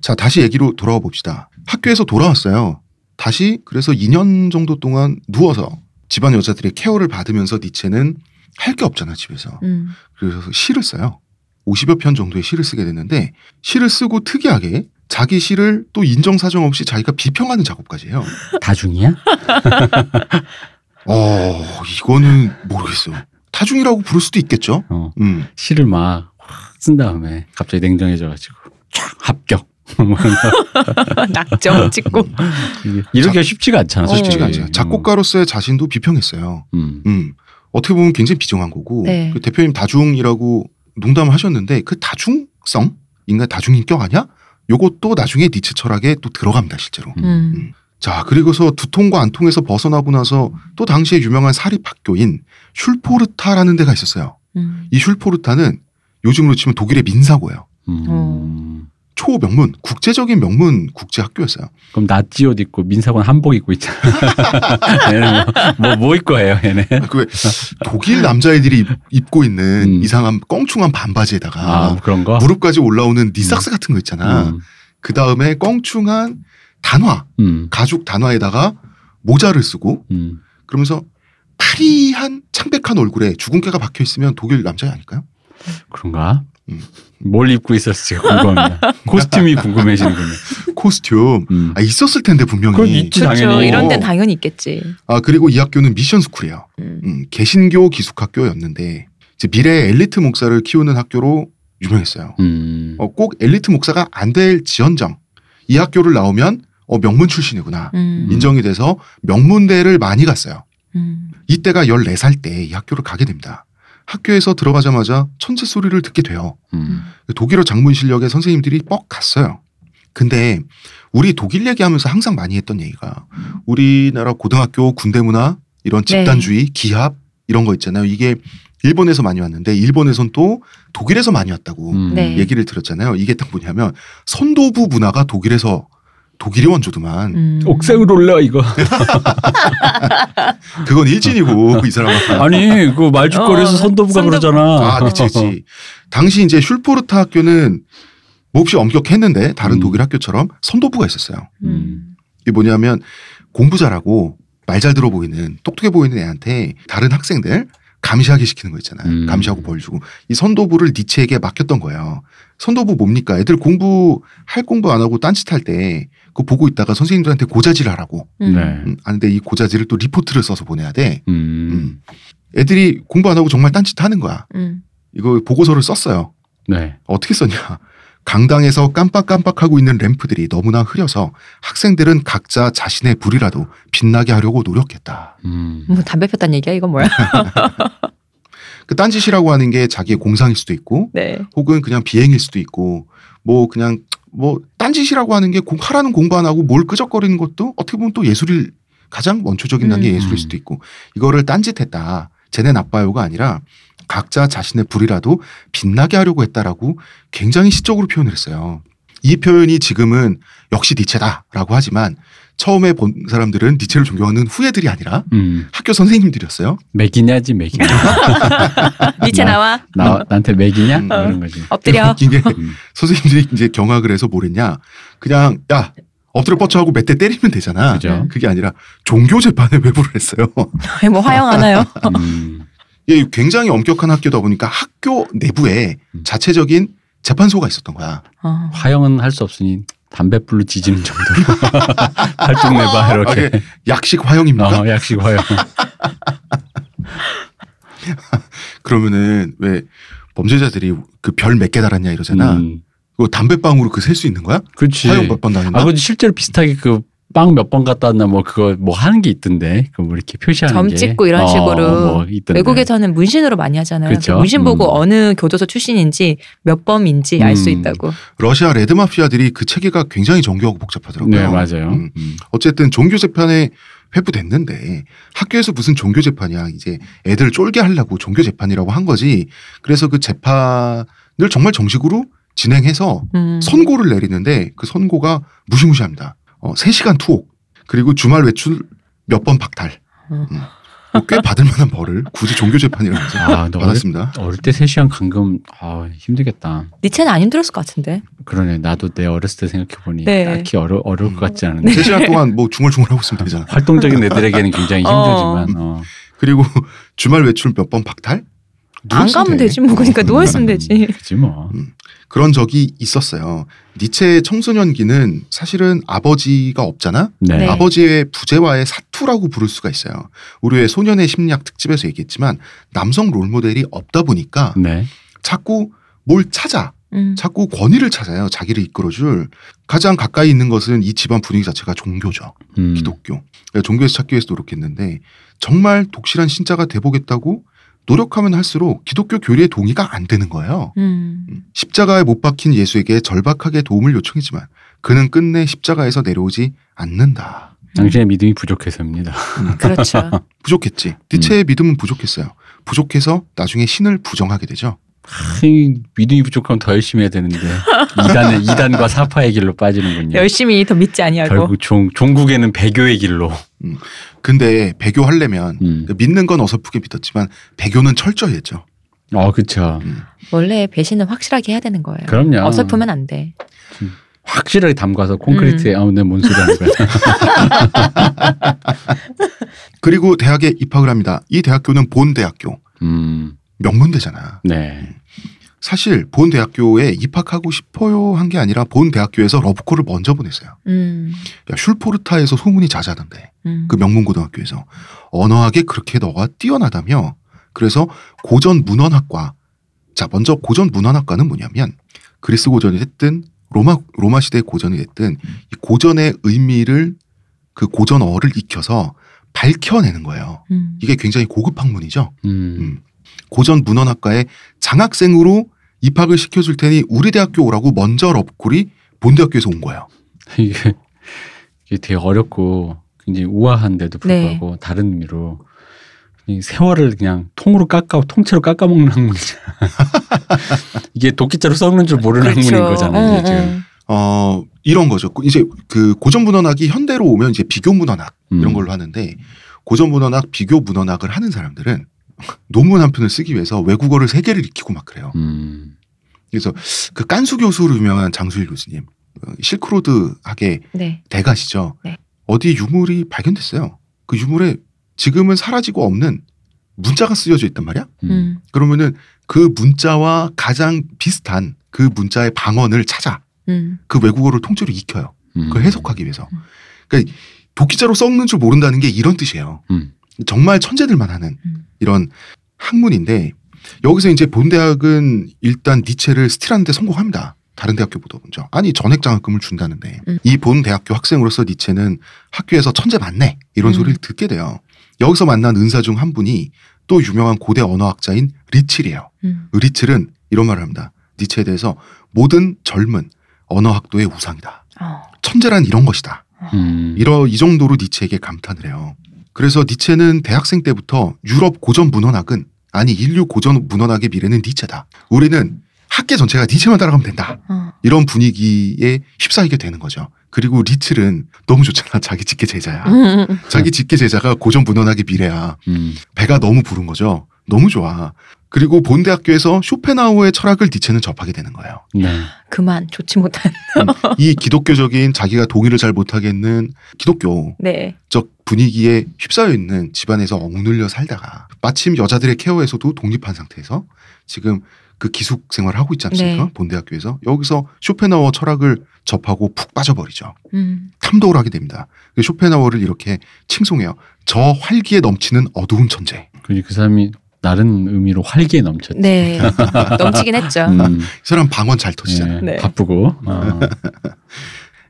자, 다시 얘기로 돌아와 봅시다. 학교에서 돌아왔어요. 다시 그래서 2년 정도 동안 누워서 집안 여자들의 케어를 받으면서 니체는 할 게 없잖아, 집에서. 음. 그래서 시를 써요. 50여 편 정도의 시를 쓰게 됐는데 시를 쓰고 특이하게 자기 시를 또 인정사정 없이 자기가 비평하는 작업까지 해요. *laughs* 다중이야? *laughs* 어, 이거는 모르겠어. 타중이라고 부를 수도 있겠죠. 어. 음. 시를 막 쓴 다음에 갑자기 냉정해져가지고 촥 합격. *laughs* 낙점 찍고. 이게 이러기가 쉽지가 않잖아. 어. 솔직히. 쉽지가 않죠. 작곡가로서의 자신도 비평했어요. 음. 음. 어떻게 보면 굉장히 비정한 거고 네. 그 대표님 다중이라고 농담을 하셨는데 그 다중성 인간 다중인격 아니야? 요것도 나중에 니체 철학에 또 들어갑니다 실제로. 음. 자 그리고서 두통과 안통에서 벗어나고 나서 또 당시에 유명한 사립학교인 슐포르타라는 데가 있었어요. 음. 이 슐포르타는 요즘으로 치면 독일의 민사고예요. 음. 어. 초명문, 국제적인 명문 국제학교였어요. 그럼 나지 옷 입고 민사관 한복 입고 있잖아. *laughs* 얘는 뭐, 뭐, 뭐 입고 해요, 얘네. 그왜 독일 남자애들이 입- 입고 있는 음. 이상한 껑충한 반바지에다가 아, 그런 거? 무릎까지 올라오는 니삭스 같은 거 있잖아. 음. 그 다음에 껑충한 단화, 음. 가죽 단화에다가 모자를 쓰고 음. 그러면서 파리한 창백한 얼굴에 주근깨가 박혀 있으면 독일 남자 아닐까요? 그런가? 음. 뭘 입고 있었을지 궁금합니다. *laughs* costume이 궁금해지는군요. costume. 음. 아, 있었을 텐데 분명히. 그건 있지, 그렇죠. 당연히. 이런 데는 당연히 있겠지. 아 그리고 이 학교는 미션 스쿨이에요. 음. 음, 개신교 기숙학교였는데 이제 미래의 엘리트 목사를 키우는 학교로 유명했어요. 음. 어, 꼭 엘리트 목사가 안 될 지연정 이 학교를 나오면 어, 명문 출신이구나 음. 인정이 돼서 명문대를 많이 갔어요. 음. 이때가 14살 때 이 학교를 가게 됩니다. 학교에서 들어가자마자 천재 소리를 듣게 돼요. 음. 독일어 장문 실력의 선생님들이 뻑 갔어요. 근데 우리 독일 얘기하면서 항상 많이 했던 얘기가 우리나라 고등학교 군대 문화 이런 집단주의 기합 이런 거 있잖아요. 이게 일본에서 많이 왔는데 일본에선 또 독일에서 많이 왔다고 음. 네. 얘기를 들었잖아요. 이게 딱 뭐냐면 선도부 문화가 독일에서 독일이 원조더만 음. 옥상으로 올라 이거. *laughs* 그건 일진이고 이 사람은 아니 그 말죽거리에서 어, 선도부가 선도부. 그러잖아. 아, 그치, 그치. 당시 이제 슐포르타 학교는 몹시 엄격했는데 다른 음. 독일 학교처럼 선도부가 있었어요. 음. 이게 뭐냐면 공부 잘하고 말 잘 들어 보이는 똑똑해 보이는 애한테 다른 학생들 감시하게 시키는 거 있잖아요. 음. 감시하고 벌 주고 이 선도부를 니체에게 맡겼던 거예요. 선도부 뭡니까? 애들 공부 할 공부 안 하고 딴짓 할 때 그거 보고 있다가 선생님들한테 고자질 하라고. 음. 네. 음, 아 근데 이 고자질을 또 리포트를 써서 보내야 돼. 음. 음. 애들이 공부 안 하고 정말 딴짓 하는 거야. 음. 이거 보고서를 썼어요. 네. 어떻게 썼냐? 강당에서 깜빡깜빡하고 있는 램프들이 너무나 흐려서 학생들은 각자 자신의 불이라도 빛나게 하려고 노력했다. 음. 뭐 담배 폈다는 얘기야? 이건 뭐야? *laughs* 그 딴짓이라고 하는 게 자기의 공상일 수도 있고 네. 혹은 그냥 비행일 수도 있고 뭐 그냥 뭐 딴짓이라고 하는 게 공- 하라는 공부 안 하고 뭘 끄적거리는 것도 어떻게 보면 또 예술일 가장 원초적인 단계 음. 예술일 수도 있고 이거를 딴짓했다. 쟤네 나빠요가 아니라 각자 자신의 불이라도 빛나게 하려고 했다라고 굉장히 시적으로 표현을 했어요. 이 표현이 지금은 역시 니체다라고 하지만 처음에 본 사람들은 니체를 존경하는 후예들이 아니라 음. 학교 선생님들이었어요. 맥이냐지 맥이냐. *laughs* 니체 나- 나와 나 나한테 맥이냐? 음. 뭐 이런 거지. 엎드려. 웃긴 게 음. 선생님들이 이제 경악을 해서 뭐랬냐. 그냥 야 엎드려 뻗쳐하고 몇 대 때리면 되잖아. 그죠. 그게 아니라 종교 재판에 회부를 했어요. *laughs* 뭐 화영하나요? *laughs* 음. 예, 굉장히 엄격한 학교다 보니까 학교 내부에 음. 자체적인 재판소가 있었던 거야. 어. 화형은 할 수 없으니 담뱃불로 지지는 정도로 *laughs* 활동 내봐 아, 이렇게. 이게 약식 화형입니까? 어, 약식 화형. *laughs* 그러면은 왜 범죄자들이 그 별 몇 개 달았냐 이러잖아. 음. 그거 담배빵으로 그 셀 수 있는 거야? 그렇지. 화형 몇번 다녔나? 아, 그 실제로 비슷하게 그 빵 몇번 갖다 놨나 뭐 그거 뭐 하는 게 있던데. 그뭐 이렇게 표시하는 점 게. 찍고 이런 어, 식으로. 뭐 있던데. 외국에서는 문신으로 많이 하잖아요. 그쵸. 그 문신 보고 음. 어느 교도소 출신인지 몇 범인지 알수 음. 있다고. 러시아 레드 마피아들이 그 체계가 굉장히 정교하고 복잡하더라고요. 네, 맞아요. 음. 음. 어쨌든 종교 재판에 회부됐는데 학교에서 무슨 종교 재판이야 이제 애들 쫄게 하려고 종교 재판이라고 한 거지 그래서 그 재판을 정말 정식으로 진행해서 음. 선고를 내리는데 그 선고가 무시무시합니다 어, 3시간 투옥 그리고 주말 외출 몇 번 박탈 음. 음. 뭐꽤 받을 만한 벌을 굳이 종교 재판이라고 해서 아, 받았습니다 어릴 때 3시간 감금 아, 힘들겠다. 니체는 안 힘들었을 것 같은데. 그러네. 나도 내 어렸을 때 생각해 보니 네. 딱히 어려 어려울 것 같지 않은데. 3시간 동안 뭐 중얼중얼하고 있으면 되잖아 활동적인 애들에게는 굉장히 어. 힘들지만 어. 그리고 주말 외출 몇 번 박탈 안 가면 돼. 되지 뭐 그러니까 누워 있으면 되지. 그지 뭐. 그런 적이 있었어요. 니체의 청소년기는 사실은 아버지가 없잖아. 네. 네. 아버지의 부재와의 사투라고 부를 수가 있어요. 우리의 소년의 심리학 특집에서 얘기했지만 남성 롤 모델이 없다 보니까 네. 자꾸 뭘 찾아. 음. 자꾸 권위를 찾아요. 자기를 이끌어줄. 가장 가까이 있는 것은 이 집안 분위기 자체가 종교죠. 음. 기독교. 그러니까 종교에서 찾기 위해서 노력했는데 정말 독실한 신자가 돼보겠다고 노력하면 할수록 기독교 교리에 동의가 안 되는 거예요. 음. 십자가에 못 박힌 예수에게 절박하게 도움을 요청했지만 그는 끝내 십자가에서 내려오지 않는다. 당신의 믿음이 부족해서입니다. 그렇죠. *laughs* 부족했지. 니체의 믿음은 부족했어요. 부족해서 나중에 신을 부정하게 되죠. 이 믿음이 부족하면 더 열심히 해야 되는데 이단의 *laughs* 이단과 사파의 길로 빠지는군요. 열심히 더 믿지 아니하고. 결국 종 종국에는 배교의 길로. 근데 배교 하려면 음. 믿는 건 어설프게 믿었지만 배교는 철저히 했죠. 어, 그렇죠. 원래 배신은 확실하게 해야 되는 거예요. 그럼요. 어설프면 안 돼. 확실하게 담가서 콘크리트에 음. 아우 내뭔 소리 하는 거야. *laughs* 그리고 대학에 입학을 합니다. 이 대학교는 본 대학교. 음. 명문대잖아. 네. 사실 본 대학교에 입학하고 싶어요 한 게 아니라 본 대학교에서 러브콜을 먼저 보냈어요. 음. 야, 슐포르타에서 소문이 자자던데. 음. 그 명문고등학교에서 언어학에 그렇게 너가 뛰어나다며 그래서 고전 문헌학과 자 먼저 고전 문헌학과는 뭐냐면 그리스 고전이 됐든 로마 로마 시대 고전이 됐든 이 고전의 의미를 그 고전어를 익혀서 밝혀내는 거예요. 음. 이게 굉장히 고급 학문이죠. 음. 음. 고전 문헌학과에 장학생으로 입학을 시켜줄 테니 우리 대학교 오라고 먼저 러브콜이 본 대학교에서 온 거예요. 이게 이게 되게 어렵고 굉장히 우아한데도 네. 불구하고 다른 의미로 이 세월을 그냥 통으로 깎아 통째로 깎아먹는 학문이잖아. *laughs* 이게 도끼자루 썩는 줄 모르는 학문인 거잖아요. 이게 어, 지금. 어. 어 이런 거죠. 이제 그 고전 문헌학이 현대로 오면 이제 비교 문헌학 이런 음. 걸로 하는데 고전 문헌학, 비교 문헌학을 하는 사람들은 논문 한 편을 쓰기 위해서 외국어를 세 개를 익히고 막 그래요. 음. 그래서 그 깐수 교수로 유명한 장수일 교수님, 어, 실크로드 학의 네. 대가시죠. 네. 어디 유물이 발견됐어요. 그 유물에 지금은 사라지고 없는 문자가 쓰여져 있단 말이야. 음. 음. 그러면은 그 문자와 가장 비슷한 그 문자의 방언을 찾아 음. 그 외국어를 통째로 익혀요. 음. 그걸 해석하기 위해서. 음. 그러니까 도끼자로 썩는 줄 모른다는 게 이런 뜻이에요. 음. 정말 천재들만 하는 음. 이런 학문인데 여기서 이제 본 대학은 일단 니체를 스틸하는데 성공합니다. 다른 대학교보다 먼저. 아니 전액 장학금을 준다는데 음. 이본 대학교 학생으로서 니체는 학교에서 천재 맞네 이런 음. 소리를 듣게 돼요. 여기서 만난 은사 중 한 분이 또 유명한 고대 언어학자인 리칠이에요. 음. 리칠은 이런 말을 합니다. 니체에 대해서 모든 젊은 언어학도의 우상이다. 어. 천재란 이런 것이다. 음. 이러 이 정도로 니체에게 감탄을 해요. 그래서 니체는 대학생 때부터 유럽 고전 문헌학은 아니 인류 고전 문헌학의 미래는 니체다. 우리는 학계 전체가 니체만 따라가면 된다. 어. 이런 분위기에 휩싸이게 되는 거죠. 그리고 리틀은 너무 좋잖아. 자기 직계 제자야. 음. 자기 직계 제자가 고전 문헌학의 미래야. 음. 배가 너무 부른 거죠. 너무 좋아. 그리고 본 대학교에서 쇼펜하우어의 철학을 니체는 접하게 되는 거예요. 네. 그만 좋지 못한. 이 기독교적인 자기가 동의를 잘 못하겠는 기독교적 네. 분위기에 휩싸여 있는 집안에서 억눌려 살다가 마침 여자들의 케어에서도 독립한 상태에서 지금 그 기숙 생활을 하고 있지 않습니까? 네. 본 대학교에서 여기서 쇼펜하우어 철학을 접하고 푹 빠져버리죠. 음. 탐독을 하게 됩니다. 그 쇼펜하우어를 이렇게 칭송해요. 저 활기에 넘치는 어두운 천재. 그, 그 사람이 다른 의미로 활기에 넘쳤지. 네. *laughs* 넘치긴 했죠. 음. 이 사람 방언 잘 터지잖아요. 네, 네. 바쁘고. 어. *laughs*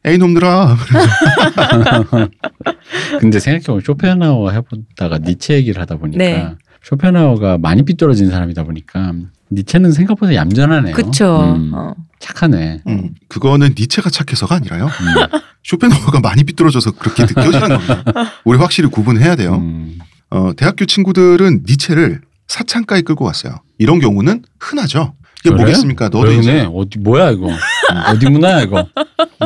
에이 놈들아. *laughs* 근데 생각해보면 쇼펜하우어 해보다가 니체 얘기를 하다 보니까 네. 쇼펜하우어가 많이 삐뚤어진 사람이다 보니까 니체는 생각보다 얌전하네요. 그쵸. 음, 어. 착하네. 음, 그거는 니체가 착해서가 아니라요. 음, 쇼펜하우어가 많이 삐뚤어져서 그렇게 느껴지는 겁니다. 우리 확실히 구분해야 돼요. 음, 어, 대학교 친구들은 니체를 사창가에 끌고 갔어요. 이런 경우는 흔하죠. 이게 그래? 뭐겠습니까? 너도 그러네. 이제 어디 뭐야 이거? *laughs* 어디 문화야 이거?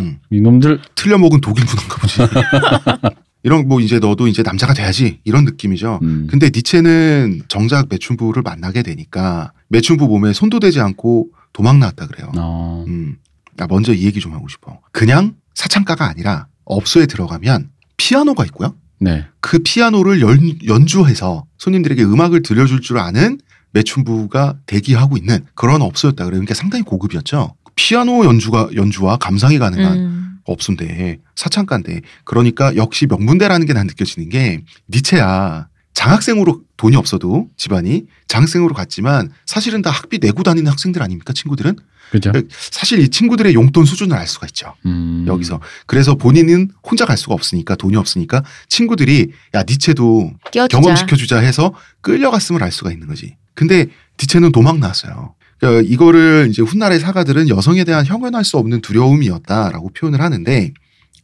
음, 이놈들 틀려 먹은 독일 문화인가 보지. *laughs* 이런 뭐 이제 너도 이제 남자가 돼야지 이런 느낌이죠. 음, 근데 니체는 정작 매춘부를 만나게 되니까 매춘부 몸에 손도 대지 않고 도망 나왔다 그래요. 어, 음, 나 먼저 이 얘기 좀 하고 싶어. 그냥 사창가가 아니라 업소에 들어가면 피아노가 있고요. 네. 그 피아노를 연, 연주해서 손님들에게 음악을 들려줄 줄 아는 매춘부가 대기하고 있는 그런 업소였다 그래요. 그러니까 상당히 고급이었죠. 피아노 연주가 연주와 감상이 가능한 음. 업소인데 사창가인데 그러니까 역시 명문대라는 게 난 느껴지는 게 니체야 장학생으로 돈이 없어도 집안이 장학생으로 갔지만 사실은 다 학비 내고 다니는 학생들 아닙니까 친구들은 그죠? 사실 이 친구들의 용돈 수준을 알 수가 있죠 음, 여기서 그래서 본인은 혼자 갈 수가 없으니까 돈이 없으니까 친구들이 야 니체도. 경험시켜주자 해서 끌려갔음을 알 수가 있는 거지 근데 니체는 도망 나왔어요 그러니까 이거를 이제 훗날의 사가들은 여성에 대한 형언할 수 없는 두려움이었다라고 표현을 하는데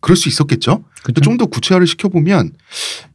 그럴 수 있었겠죠. 그죠? 좀더 구체화를 시켜보면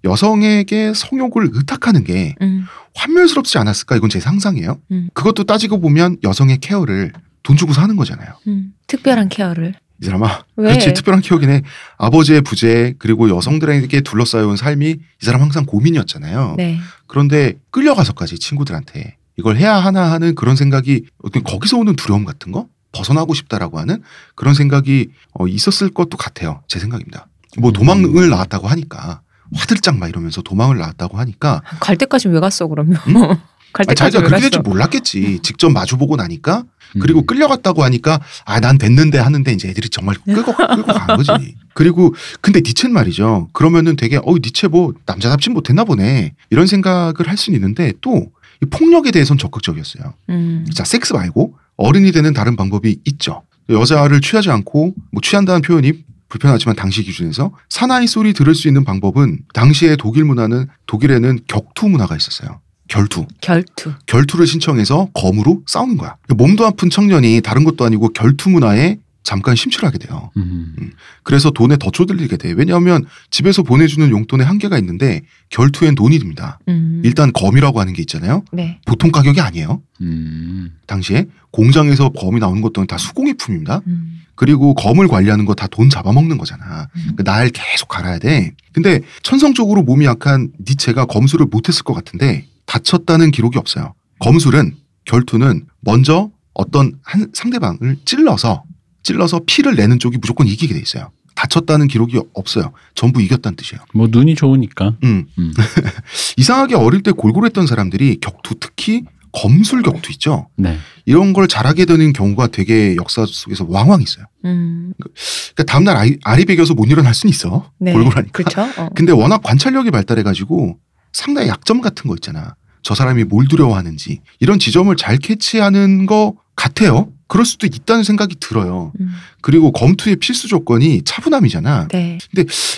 여성에게 성욕을 의탁하는 게 음. 환멸스럽지 않았을까? 이건 제 상상이에요. 음. 그것도 따지고 보면 여성의 케어를 돈 주고 사는 거잖아요. 음. 특별한 케어를. 이 사람아. 왜? 그렇지. 특별한 케어긴 해. 아버지의 부재 그리고 여성들에게 둘러싸여온 삶이 이 사람 항상 고민이었잖아요. 네. 그런데 끌려가서까지 친구들한테 이걸 해야 하나 하는 그런 생각이 어떤 거기서 오는 두려움 같은 거 벗어나고 싶다라고 하는 그런 생각이 어, 있었을 것도 같아요. 제 생각입니다. 뭐 음. 도망을 나왔다고 하니까 화들짝 막 이러면서 도망을 나왔다고 하니까 갈 때까지 왜 갔어 그러면? 음? 갈 아, 때까지 자기가 왜 그렇게 될? 줄 몰랐겠지. 직접 마주보고 나니까 그리고 음. 끌려갔다고 하니까 아 난 됐는데 하는데 이제 애들이 정말 끌고 *laughs* 끌고 간 거지. 그리고 근데 니체는 말이죠. 그러면은 되게 어 니체 뭐 남자답진 못했나 보네 이런 생각을 할 수는 있는데 또이 폭력에 대해서는 적극적이었어요. 음. 자 섹스 말고 어른이 되는 다른 방법이 있죠. 여자를 취하지 않고 뭐 취한다는 표현이 불편하지만 당시 기준에서 사나이 소리 들을 수 있는 방법은 당시의 독일 문화는 독일에는 격투 문화가 있었어요. 결투. 결투. 결투를 신청해서 검으로 싸우는 거야. 몸도 아픈 청년이 다른 것도 아니고 결투 문화에 잠깐 심취하게 돼요. 음. 그래서 돈에 더 쪼들리게 돼. 왜냐하면 집에서 보내주는 용돈에 한계가 있는데 결투엔 돈이 듭니다. 음. 일단 검이라고 하는 게 있잖아요. 네. 보통 가격이 아니에요. 음. 당시에 공장에서 검이 나오는 것도 다 수공예품입니다. 음. 그리고 검을 관리하는 거 다 돈 잡아먹는 거잖아. 음. 그날 계속 갈아야 돼. 근데 천성적으로 몸이 약한 니체가 검술을 못했을 것 같은데 다쳤다는 기록이 없어요. 검술은 결투는 먼저 어떤 한 상대방을 찔러서 찔러서 피를 내는 쪽이 무조건 이기게 돼 있어요. 다쳤다는 기록이 없어요. 전부 이겼다는 뜻이에요. 뭐 눈이 좋으니까. 음. 음. *laughs* 이상하게 어릴 때 골골했던 사람들이 격투 특히 검술 격투 있죠. 네. 이런 걸 잘하게 되는 경우가 되게 역사 속에서 왕왕 있어요. 음. 그러니까 다음날 아리, 아리 베겨서 못 일어날 수는 있어. 네. 골골하니까. 그렇죠. 어. 근데 워낙 관찰력이 발달해가지고 상당히 약점 같은 거 있잖아. 저 사람이 뭘 두려워하는지 이런 지점을 잘 캐치하는 거 같아요. 그럴 수도 있다는 생각이 들어요. 음. 그리고 검투의 필수 조건이 차분함이잖아. 네.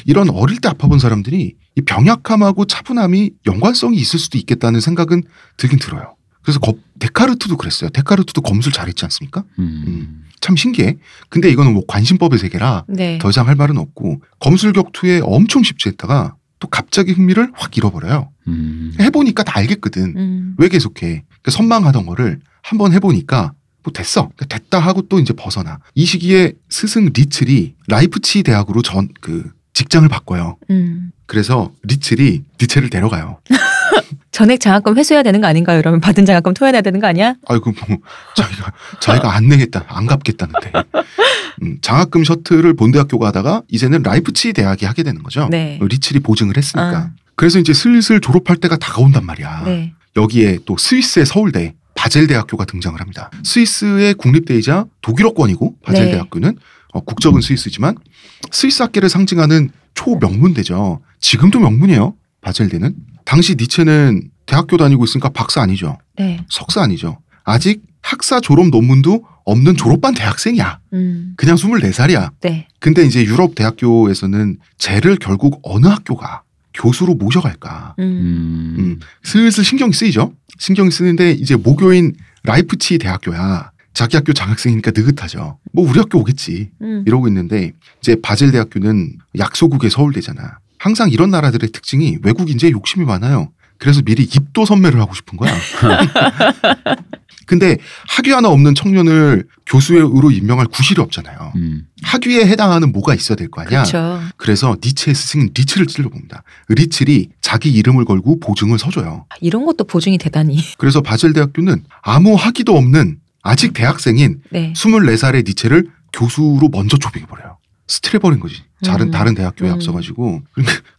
이런 어릴 때 아파본 사람들이 이 병약함하고 차분함이 연관성이 있을 수도 있겠다는 생각은 들긴 들어요. 그래서 거- 데카르트도 그랬어요. 데카르트도 검술 잘했지 않습니까? 음. 참 신기해. 근데 이거는 뭐 관심법의 세계라 네. 더 이상 할 말은 없고 검술 격투에 엄청 집중했다가 또 갑자기 흥미를 확 잃어버려요. 음. 해보니까 다 알겠거든. 음. 왜 계속해? 그러니까 선망하던 거를 한번 해보니까 뭐 됐어. 그러니까 됐다 하고 또 이제 벗어나. 이 시기에 스승 리츨이 라이프치히 대학으로 전 그 직장을 바꿔요. 음. 그래서 리츨이 니체를 데려가요. *laughs* *laughs* 전액 장학금 회수해야 되는 거 아닌가요? 이러면 받은 장학금 토해내야 되는 거 아니야? 아이고 뭐 자기가 자기가 안 내겠다 안 갚겠다는데 음, 장학금 셔틀을 본대학교 가다가 이제는 라이프치히 대학이 하게 되는 거죠. 네. 리츨이 보증을 했으니까. 아. 그래서 이제 슬슬 졸업할 때가 다가온단 말이야. 네. 여기에 또 스위스의 서울대 바젤 대학교가 등장을 합니다. 스위스의 국립대이자 독일어권이고 바젤 네. 대학교는 어, 국적은 스위스지만 스위스 학계를 상징하는 초명문대죠. 지금도 명문이에요. 바젤대는 당시 니체는 대학교 다니고 있으니까 박사 아니죠. 네. 석사 아니죠. 아직 학사 졸업 논문도 없는 졸업반 대학생이야. 음. 그냥 24살이야. 네. 근데 이제 유럽 대학교에서는 쟤를 결국 어느 학교가 교수로 모셔갈까. 음. 음. 음, 슬슬 신경이 쓰이죠. 신경이 쓰는데 이제 모교인 라이프치히 대학교야. 자기 학교 장학생이니까 느긋하죠. 뭐 우리 학교 오겠지. 음. 이러고 있는데 이제 바젤 대학교는 약소국의 서울대잖아. 항상 이런 나라들의 특징이 외국 인재에 욕심이 많아요. 그래서 미리 입도 선매를 하고 싶은 거야. *laughs* 근데 학위 하나 없는 청년을 교수로 임명할 구실이 없잖아요. 음. 학위에 해당하는 뭐가 있어야 될 거 아니야. 그렇죠. 그래서 니체의 스승인 리츨을 찔러봅니다. 리츨이 자기 이름을 걸고 보증을 서줘요. 이런 것도 보증이 대단히. 그래서 바젤 대학교는 아무 학위도 없는 아직 대학생인 네. 24살의 니체를 교수로 먼저 초빙해버려요. 스트레버린 거지. 다른, 음. 다른 대학교에 음. 앞서가지고.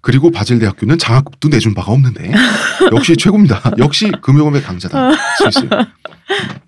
그리고 바젤 대학교는 장학금도 내준 바가 없는데. *laughs* 역시 최고입니다. 역시 금융업의 강자다. 스위스.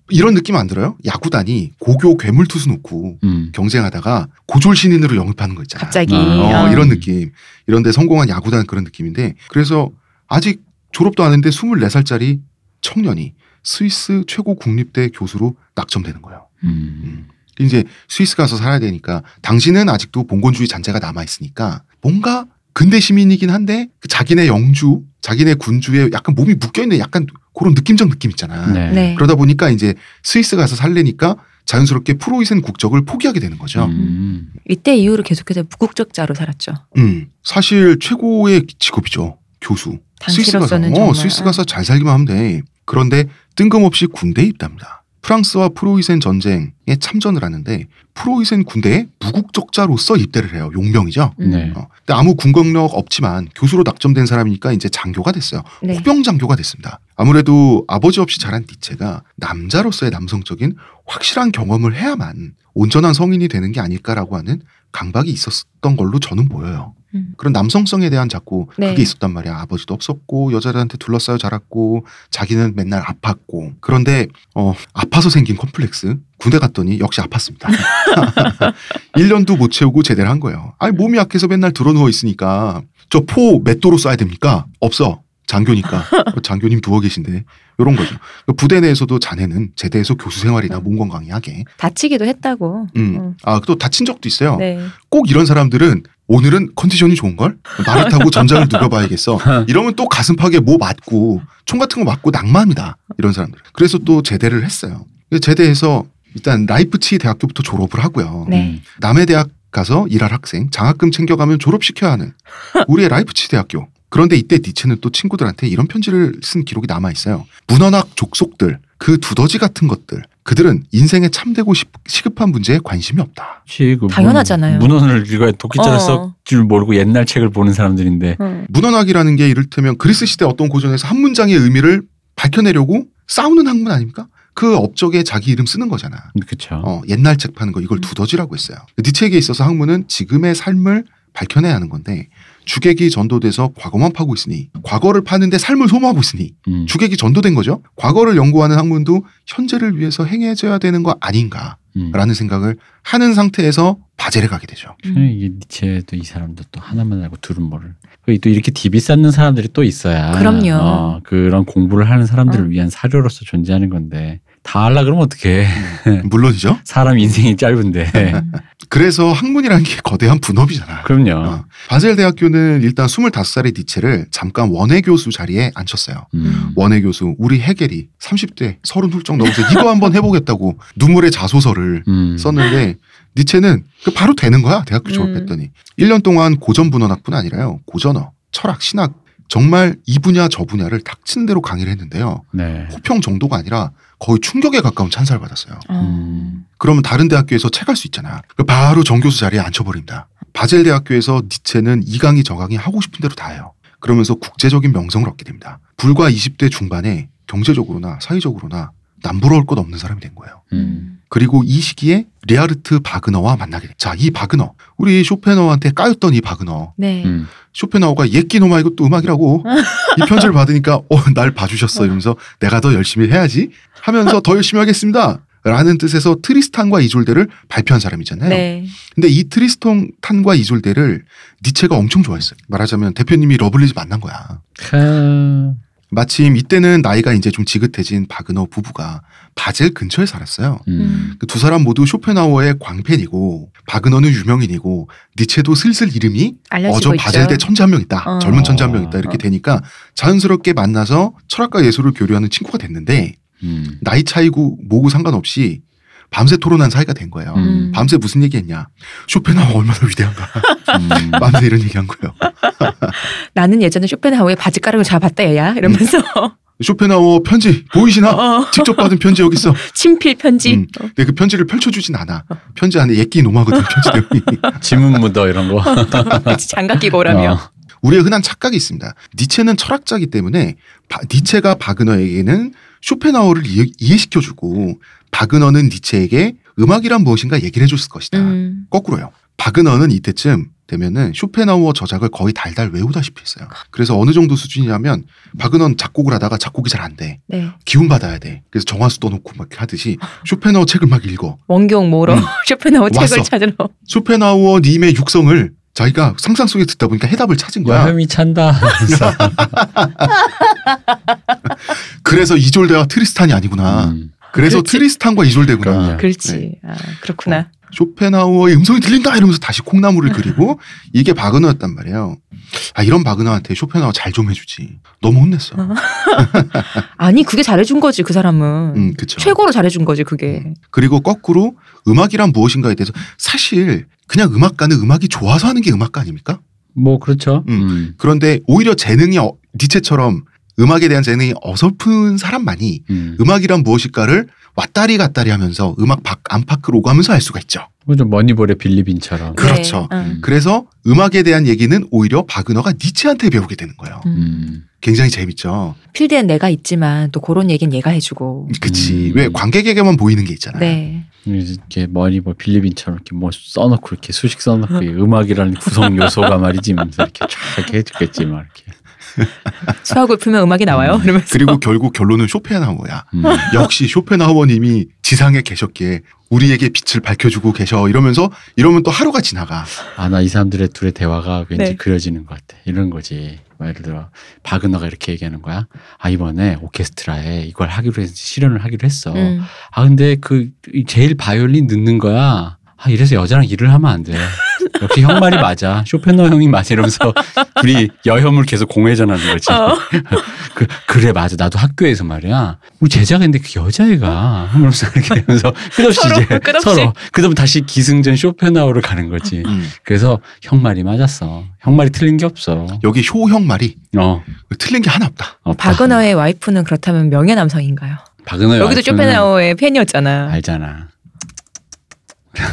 이런 느낌 안 들어요? 야구단이 고교 괴물 투수 놓고 음. 경쟁하다가 고졸 신인으로 영입하는 거 있잖아. 갑자기. 아, 어, 어. 이런 느낌. 이런데 성공한 야구단 그런 느낌인데 그래서 아직 졸업도 안 했는데 24살짜리 청년이 스위스 최고 국립대 교수로 낙점되는 거예요. 음. 음. 이제 스위스 가서 살아야 되니까 당신은 아직도 봉건주의 잔재가 남아 있으니까 뭔가 근대 시민이긴 한데 그 자기네 영주, 자기네 군주에 약간 몸이 묶여 있는 약간 그런 느낌적 느낌 있잖아. 네. 네. 그러다 보니까 이제 스위스 가서 살래니까 자연스럽게 프로이센 국적을 포기하게 되는 거죠. 음. 이때 이후로 계속해서 무국적자로 살았죠. 음, 사실 최고의 직업이죠. 교수. 스위스 가서, 어, 정말. 스위스 가서 잘 살기만 하면 돼. 그런데 뜬금없이 군대에 입대합니다. 프랑스와 프로이센 전쟁에 참전을 하는데 프로이센 군대에 무국적자로서 입대를 해요. 용병이죠. 음. 네. 어, 근데 아무 군 경력 없지만 교수로 낙점된 사람이니까 이제 장교가 됐어요. 네. 호병 장교가 됐습니다. 아무래도 아버지 없이 자란 니체가 남자로서의 남성적인 확실한 경험을 해야만 온전한 성인이 되는 게 아닐까라고 하는 강박이 있었던 걸로 저는 보여요. 음. 그런 남성성에 대한 자꾸 네. 그게 있었단 말이야. 아버지도 없었고 여자들한테 둘러싸여 자랐고 자기는 맨날 아팠고 그런데 어 아파서 생긴 컴플렉스 군대 갔더니 역시 아팠습니다. *laughs* 1년도 못 채우고 제대를 한 거예요. 아니 몸이 약해서 맨날 들어 누워 있으니까 저 포 몇 도로 쏴야 됩니까? 없어. 장교니까 어, 장교님 누워 계신데 이런 거죠. 그 부대 내에서도 자네는 제대해서 교수 생활이나 몸 건강히 하게. 다치기도 했다고. 음. 음. 아, 또 다친 적도 있어요. 네. 꼭 이런 사람들은 오늘은 컨디션이 좋은걸? 말을 타고 전장을 누벼봐야겠어. *laughs* 이러면 또 가슴팍에 뭐 맞고 총 같은 거 맞고 낭만이다. 이런 사람들. 그래서 또 제대를 했어요. 제대해서 일단 라이프치 대학교부터 졸업을 하고요. 네. 남의 대학 가서 일할 학생 장학금 챙겨가면 졸업시켜야 하는 *laughs* 우리의 라이프치 대학교. 그런데 이때 니체는 또 친구들한테 이런 편지를 쓴 기록이 남아 있어요. 문헌학 족속들, 그 두더지 같은 것들, 그들은 인생에 참되고 싶- 시급한 문제에 관심이 없다. 그 당연하잖아요. 문- 문헌을 읽어야 독기자를 어. 쓸줄 모르고 옛날 책을 보는 사람들인데 음. 문헌학이라는 게 이를테면 그리스 시대 어떤 고전에서 한 문장의 의미를 밝혀내려고 싸우는 학문 아닙니까? 그 업적에 자기 이름 쓰는 거잖아. 그렇죠. 어, 옛날 책 파는 거 이걸 두더지라고 했어요. 니체에게 있어서 학문은 지금의 삶을 밝혀내야 하는 건데 주객이 전도돼서 과거만 파고 있으니 과거를 파는데 삶을 소모하고 있으니 음. 주객이 전도된 거죠. 과거를 연구하는 학문도 현재를 위해서 행해져야 되는 거 아닌가라는 음. 생각을 하는 상태에서 바젤에 가게 되죠. 음. 이게 니체도 이 사람도 또 하나만 알고 둘은 모를. 또 이렇게 디비 쌓는 사람들이 또 있어야. 그럼요. 어, 그런 공부를 하는 사람들을 어. 위한 사료로서 존재하는 건데 다 하려 그러면 어떡해. 물론이죠. *laughs* 사람 인생이 짧은데. *laughs* 그래서 학문이라는 게 거대한 분업이잖아. 그럼요. 어. 바젤 대학교는 일단 25살의 니체를 잠깐 원외 교수 자리에 앉혔어요. 음. 원외 교수 우리 해겔이 30대 서른 훌쩍 넘어서 이거 한번 해보겠다고 눈물의 자소서를 음. 썼는데 니체는 그 바로 되는 거야 대학교 음. 졸업했더니 1년 동안 고전 분원학뿐 아니라요 고전어 철학 신학 정말 이 분야 저 분야를 닥친 대로 강의를 했는데요 네. 호평 정도가 아니라 거의 충격에 가까운 찬사를 받았어요 어. 음. 그러면 다른 대학교에서 책 할 수 있잖아 그 바로 정교수 자리에 앉혀버립니다 바젤 대학교에서 니체는 이 강의 저 강의 하고 싶은 대로 다 해요 그러면서 국제적인 명성을 얻게 됩니다 불과 20대 중반에 경제적으로나 사회적으로나 남부러울 것 없는 사람이 된 거예요 음. 그리고 이 시기에 리하르트 바그너와 만나게 돼. 자, 이 바그너. 우리 쇼펜하우한테 까였던 이 바그너. 네. 음. 쇼펜하우가 옛기 이놈아 이것도 음악이라고 이 편지를 받으니까 어, 날 봐주셨어 이러면서 내가 더 열심히 해야지 하면서 더 열심히 하겠습니다. 라는 뜻에서 트리스탄과 이졸데를 발표한 사람이잖아요. 네. 근데 이 트리스탄과 이졸데를 니체가 엄청 좋아했어요. 말하자면 대표님이 러블리즈 만난 거야. 크... 마침 이때는 나이가 이제 좀 지긋해진 바그너 부부가 바젤 근처에 살았어요. 음. 그두 사람 모두 쇼펜하우어의 광팬이고 바그너는 유명인이고 니체도 슬슬 이름이 어저. 바젤대 천재 한 명 있다. 어. 젊은 천재 한 명 있다. 이렇게 어. 되니까 자연스럽게 만나서 철학과 예술을 교류하는 친구가 됐는데 음. 나이 차이고 뭐고 상관없이 밤새 토론한 사이가 된 거예요. 음. 밤새 무슨 얘기했냐? 쇼펜하우 얼마나 위대한가. 음. *laughs* 밤새 이런 얘기한 거예요. *laughs* 나는 예전에 쇼펜하우의 바지가락을 잡았다 얘야 이러면서 쇼펜하우 편지 보이시나? 어, 직접 받은 편지 여기 있어. *laughs* 친필 편지. 음. 근데 그 편지를 펼쳐주진 않아. 편지 안에 예끼 노마거든 편지 내용이. 지문 묻어 이런 거. 장갑 끼고 오라며. 어. 우리의 흔한 착각이 있습니다. 니체는 철학자이기 때문에 바- 니체가 바그너에게는 쇼펜하우를 이해, 이해 시켜주고 바그너는 니체에게 음악이란 무엇인가 얘기를 해줬을 것이다. 음. 거꾸로요. 바그너는 이때쯤 되면은 쇼펜하우어 저작을 거의 달달 외우다시피 했어요. 그래서 어느 정도 수준이냐면 바그너는 작곡을 하다가 작곡이 잘 안 돼. 네. 기운 받아야 돼. 그래서 정화수 떠놓고 막 하듯이 *laughs* 쇼펜하우어 책을 막 읽어. 원경 모로 음. *laughs* 쇼펜하우 책을. 찾으러. 쇼펜하우어 님의 육성을 자기가 상상 속에 듣다 보니까 해답을 찾은 거야. 여혐이 찬다. *laughs* 그래서. 이졸데와 트리스탄이 아니구나. 음. 그래서 그렇지. 트리스탄과 이졸데구나. 그럼요. 그렇지. 아, 그렇구나. 쇼펜하우어의 음성이 들린다 이러면서 다시 콩나물을 그리고 이게 바그너였단 말이에요. 아 이런 바그너한테 쇼펜하우어 잘 좀 해주지. 너무 혼냈어. 어. *laughs* 아니 그게 잘해준 거지 그 사람은. 음 그쵸. 최고로 잘해준 거지 그게. 그리고 거꾸로 음악이란 무엇인가에 대해서 사실 그냥 음악가는 음악이 좋아서 하는 게 음악가 아닙니까? 뭐 그렇죠. 음. 음. 그런데 오히려 재능이 어, 니체처럼 음악에 대한 재능이 어설픈 사람만이 음. 음악이란 무엇일까를 왔다리 갔다리 하면서 음악 밖 안팎을 오가면서 알 수가 있죠. 뭐죠 머니볼의 빌리빈처럼. 그- 그렇죠. 네. 응. 그래서 음악에 대한 얘기는 오히려 바그너가 니체한테 배우게 되는 거예요. 음. 음. 굉장히 재밌죠. 필드엔 내가 있지만 또 그런 얘기는 얘가 해주고. 그치. 음. 왜 관객에게만 보이는 게 있잖아요. 네. 이렇게 머니볼 빌리빈처럼 이렇게 뭐 써놓고 이렇게 수식 써놓고 이 음악이라는 구성 요소가 *laughs* 말이지 면서 이렇게 쫙 이렇게 해주겠지 막 이렇게. *laughs* 수학을 풀면 음악이 나와요. 음. 이러면서. 그리고 결국 결론은 쇼펜하우어야. 음. 역시 쇼펜하우어님이 지상에 계셨기에 우리에게 빛을 밝혀주고 계셔 이러면서 이러면 또 하루가 지나가. 아 나 이 사람들의 둘의 대화가 왠지 네. 그려지는 것 같아. 이런 거지. 뭐 예를 들어 바그너가 이렇게 얘기하는 거야. 아 이번에 오케스트라에 이걸 하기로 해서 실현을 하기로 했어. 음. 아 근데 그 제일 바이올린 넣는 거야. 아 이래서 여자랑 일을 하면 안 돼. 역시 형 말이 맞아. 쇼펜허 형이 맞아 이러면서 둘이 여혐을 계속 공회전하는 거지. 어. *laughs* 그 그래 맞아. 나도 학교에서 말이야. 우리 제자가 있는데 그 여자애가 하면서 이렇게 하면서 끝없이 서로, 이제 끝없이. 서로 그다음 다시 기승전 쇼펜하우로 가는 거지. 음. 그래서 형 말이 맞았어. 형 말이 틀린 게 없어. 여기 효 형 말이 어. 틀린 게 하나 없다. 없다. 바그너의 와이프는 그렇다면 명예 남성인가요? 바그너의 여기도 쇼펜하우의 팬이었잖아. 알잖아. *laughs*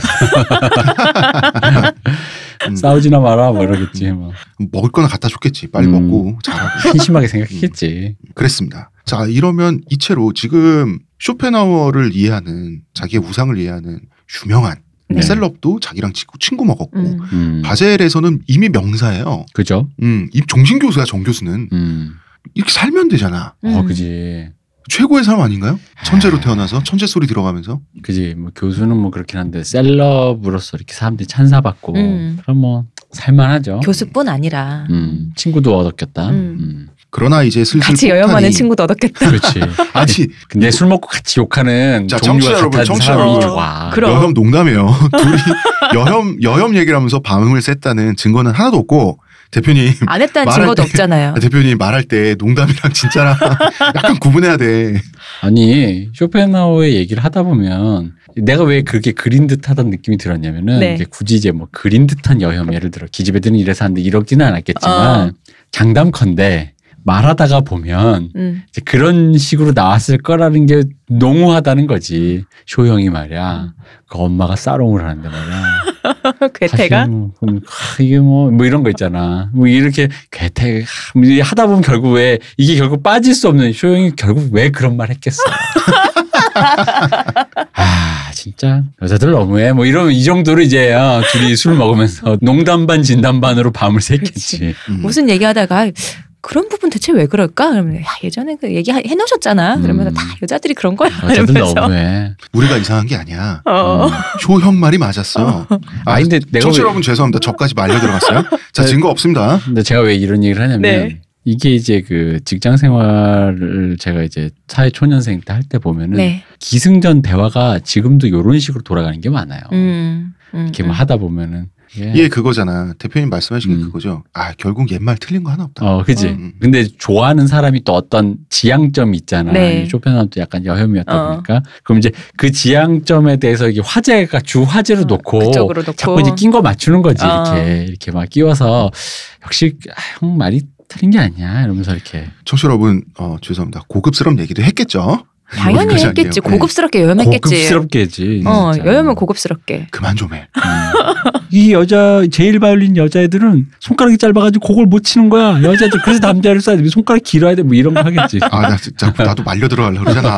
*laughs* 음. 싸우지나 마라 뭐 이러겠지. 뭐. 먹을 거나 갖다 줬겠지. 빨리 음. 먹고 *laughs* 잘하고. 한심하게 생각했겠지. 그랬습니다. 자 이러면 이채로 지금 쇼펜하우어를 이해하는 자기의 우상을 이해하는 유명한 네. 셀럽도 자기랑 친구, 친구 먹었고 음. 음. 바젤에서는 이미 명사예요. 그죠? 음, 이 종신 교수야 정 교수는 음. 이렇게 살면 되잖아. 어, 음. 그지. 최고의 삶 아닌가요? 천재로 태어나서 천재 소리 들어가면서 그지. 뭐 교수는 뭐 그렇긴 한데 셀럽으로서 이렇게 사람들이 찬사받고 음. 그럼 뭐 살만하죠. 교수뿐 아니라 음. 친구도 얻었겠다. 음. 음. 그러나 이제 슬슬 같이 여혐하는 폭탄이- 친구도 얻었겠다. 그렇지. *laughs* 아니 근데 술 먹고 같이 욕하는 자, 종류가 청취자 여러분, 같은 청취자 사람이 여러분. 좋아. 그럼. 여혐 농담이에요. *laughs* 둘이 여혐 여혐 얘기를 하면서 밤을 샜다는 증거는 하나도 없고 대표님 안 했다는 증거도 때- 없잖아요. 대표님 말할 때 농담이랑 진짜랑 *laughs* 약간 구분해야 돼. 아니 쇼펜하우의 얘기를 하다 보면 내가 왜 그렇게 그린 듯하다는 느낌이 들었냐면은 네. 이게 굳이 이제 뭐 그린 듯한 여혐 예를 들어 기집애들은 이래서 하는데 이러지는 않았겠지만 어. 장담컨대 말하다가 보면 음. 이제 그런 식으로 나왔을 거라는 게 농후하다는 거지 쇼형이 말이야 그 엄마가 싸롱을 하는데 말이야 *laughs* 괴테가 사실 뭐, 그럼 하, 이게 뭐, 뭐 이런 거 있잖아. 뭐 이렇게 하, 뭐 하다 보면 결국 왜 이게 결국 빠질 수 없는 쇼영이 결국 왜 그런 말 했겠어. *laughs* 아 진짜 여자들 너무해. 뭐 이러면 이 정도로 이제 어, 둘이 술 먹으면서 농담 반 진담 반으로 밤을 샜겠지. 음. 무슨 얘기하다가 그런 부분 대체 왜 그럴까? 그러면 야, 예전에 그 얘기 해 놓으셨잖아. 그러면 음. 다 여자들이 그런 거야. 여자들 이러면서. 너무해. 우리가 이상한 게 아니야. 어. 음. 쇼형 말이 맞았어. 아니 근데 내가 왜, 여러분 죄송합니다. 저까지 말려 들어갔어요. 자 네. 증거 없습니다. 근데 제가 왜 이런 얘기를 하냐면 네. 이게 이제 그 직장 생활을 제가 이제 사회 초년생 때 할 때 보면은 네. 기승전 대화가 지금도 이런 식으로 돌아가는 게 많아요. 음. 음. 이렇게 뭐 음. 하다 보면은 이게 예 그거잖아. 대표님 말씀하신 게 음. 그거죠. 아 결국 옛말 틀린 거 하나 없다. 어, 그지. 음. 근데 좋아하는 사람이 또 어떤 지향점이 있잖아. 네. 이 쇼펜하우도 약간 여혐이었다 어. 보니까. 그럼 이제 그 지향점에 대해서 이게 화제가 주 화제로 놓고 그쪽으로 놓고 자꾸 이제 낀 거 맞추는 거지. 어. 이렇게 이렇게 막 끼워서 역시 아, 형 말이 틀린 게 아니야. 이러면서 이렇게 청취자 여러분 어, 죄송합니다. 고급스러운 얘기도 했겠죠. 당연히 했겠지. 네. 고급스럽게 여혐했겠지. 고급스럽게지. 어. 여혐은 고급스럽게. 그만 좀 해. 음. 이 여자 제일 바이올린 여자애들은 손가락이 짧아가지고 곡을 못 치는 거야. 여자들 그래서 남자를 써야 돼. 손가락 길어야 돼. 뭐 이런 거 하겠지. 아, 나 진짜 나도 말려 들어가려고 그러잖아.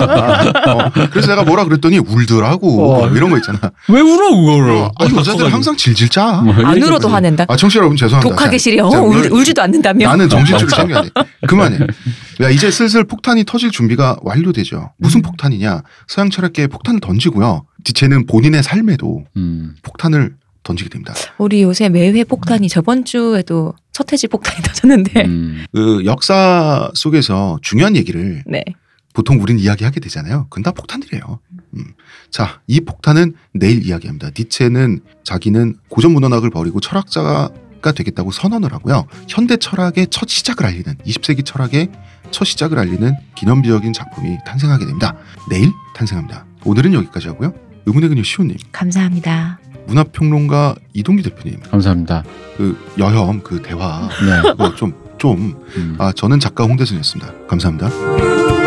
어, 그래서 내가 뭐라 그랬더니 울더라고. 어. 이런 거 있잖아. 왜 울어 그거를? 어, 아, 여자들은 항상 질질 짜. 뭐 안 울어도 뭐- 화낸다. 아, 청취자 여러분 죄송합니다. 독하게 자, 싫어. 자, 울, 울- 울지도 않는다며. 나는 정신줄을 챙겨야 *laughs* 돼. 그만해. 야, 이제 슬슬 폭탄이 터질 준비가 완료되죠. 무슨 폭탄이냐? 서양 철학계에 폭탄을 던지고요. 디체는 본인의 삶에도 음. 폭탄을 던지게 됩니다. 우리 요새 매회 폭탄이 저번 주에도 서태지 폭탄이 *laughs* 터졌는데. 음. 그 역사 속에서 중요한 얘기를 네. 보통 우린 이야기하게 되잖아요. 그건 다 폭탄이래요. 음. 자, 이 폭탄은 내일 이야기합니다. 니체는 자기는 고전 문헌학을 버리고 철학자가 되겠다고 선언을 하고요. 현대 철학의 첫 시작을 알리는 20세기 철학의 첫 시작을 알리는 기념비적인 작품이 탄생하게 됩니다. 내일 탄생합니다. 오늘은 여기까지 하고요. 의문의 그녀 시호님, 감사합니다. 문화평론가 이동규 대표님, 감사합니다. 그 여혐 그 대화 네. 그거 좀좀 음. 아 저는 작가 홍대순이었습니다. 감사합니다.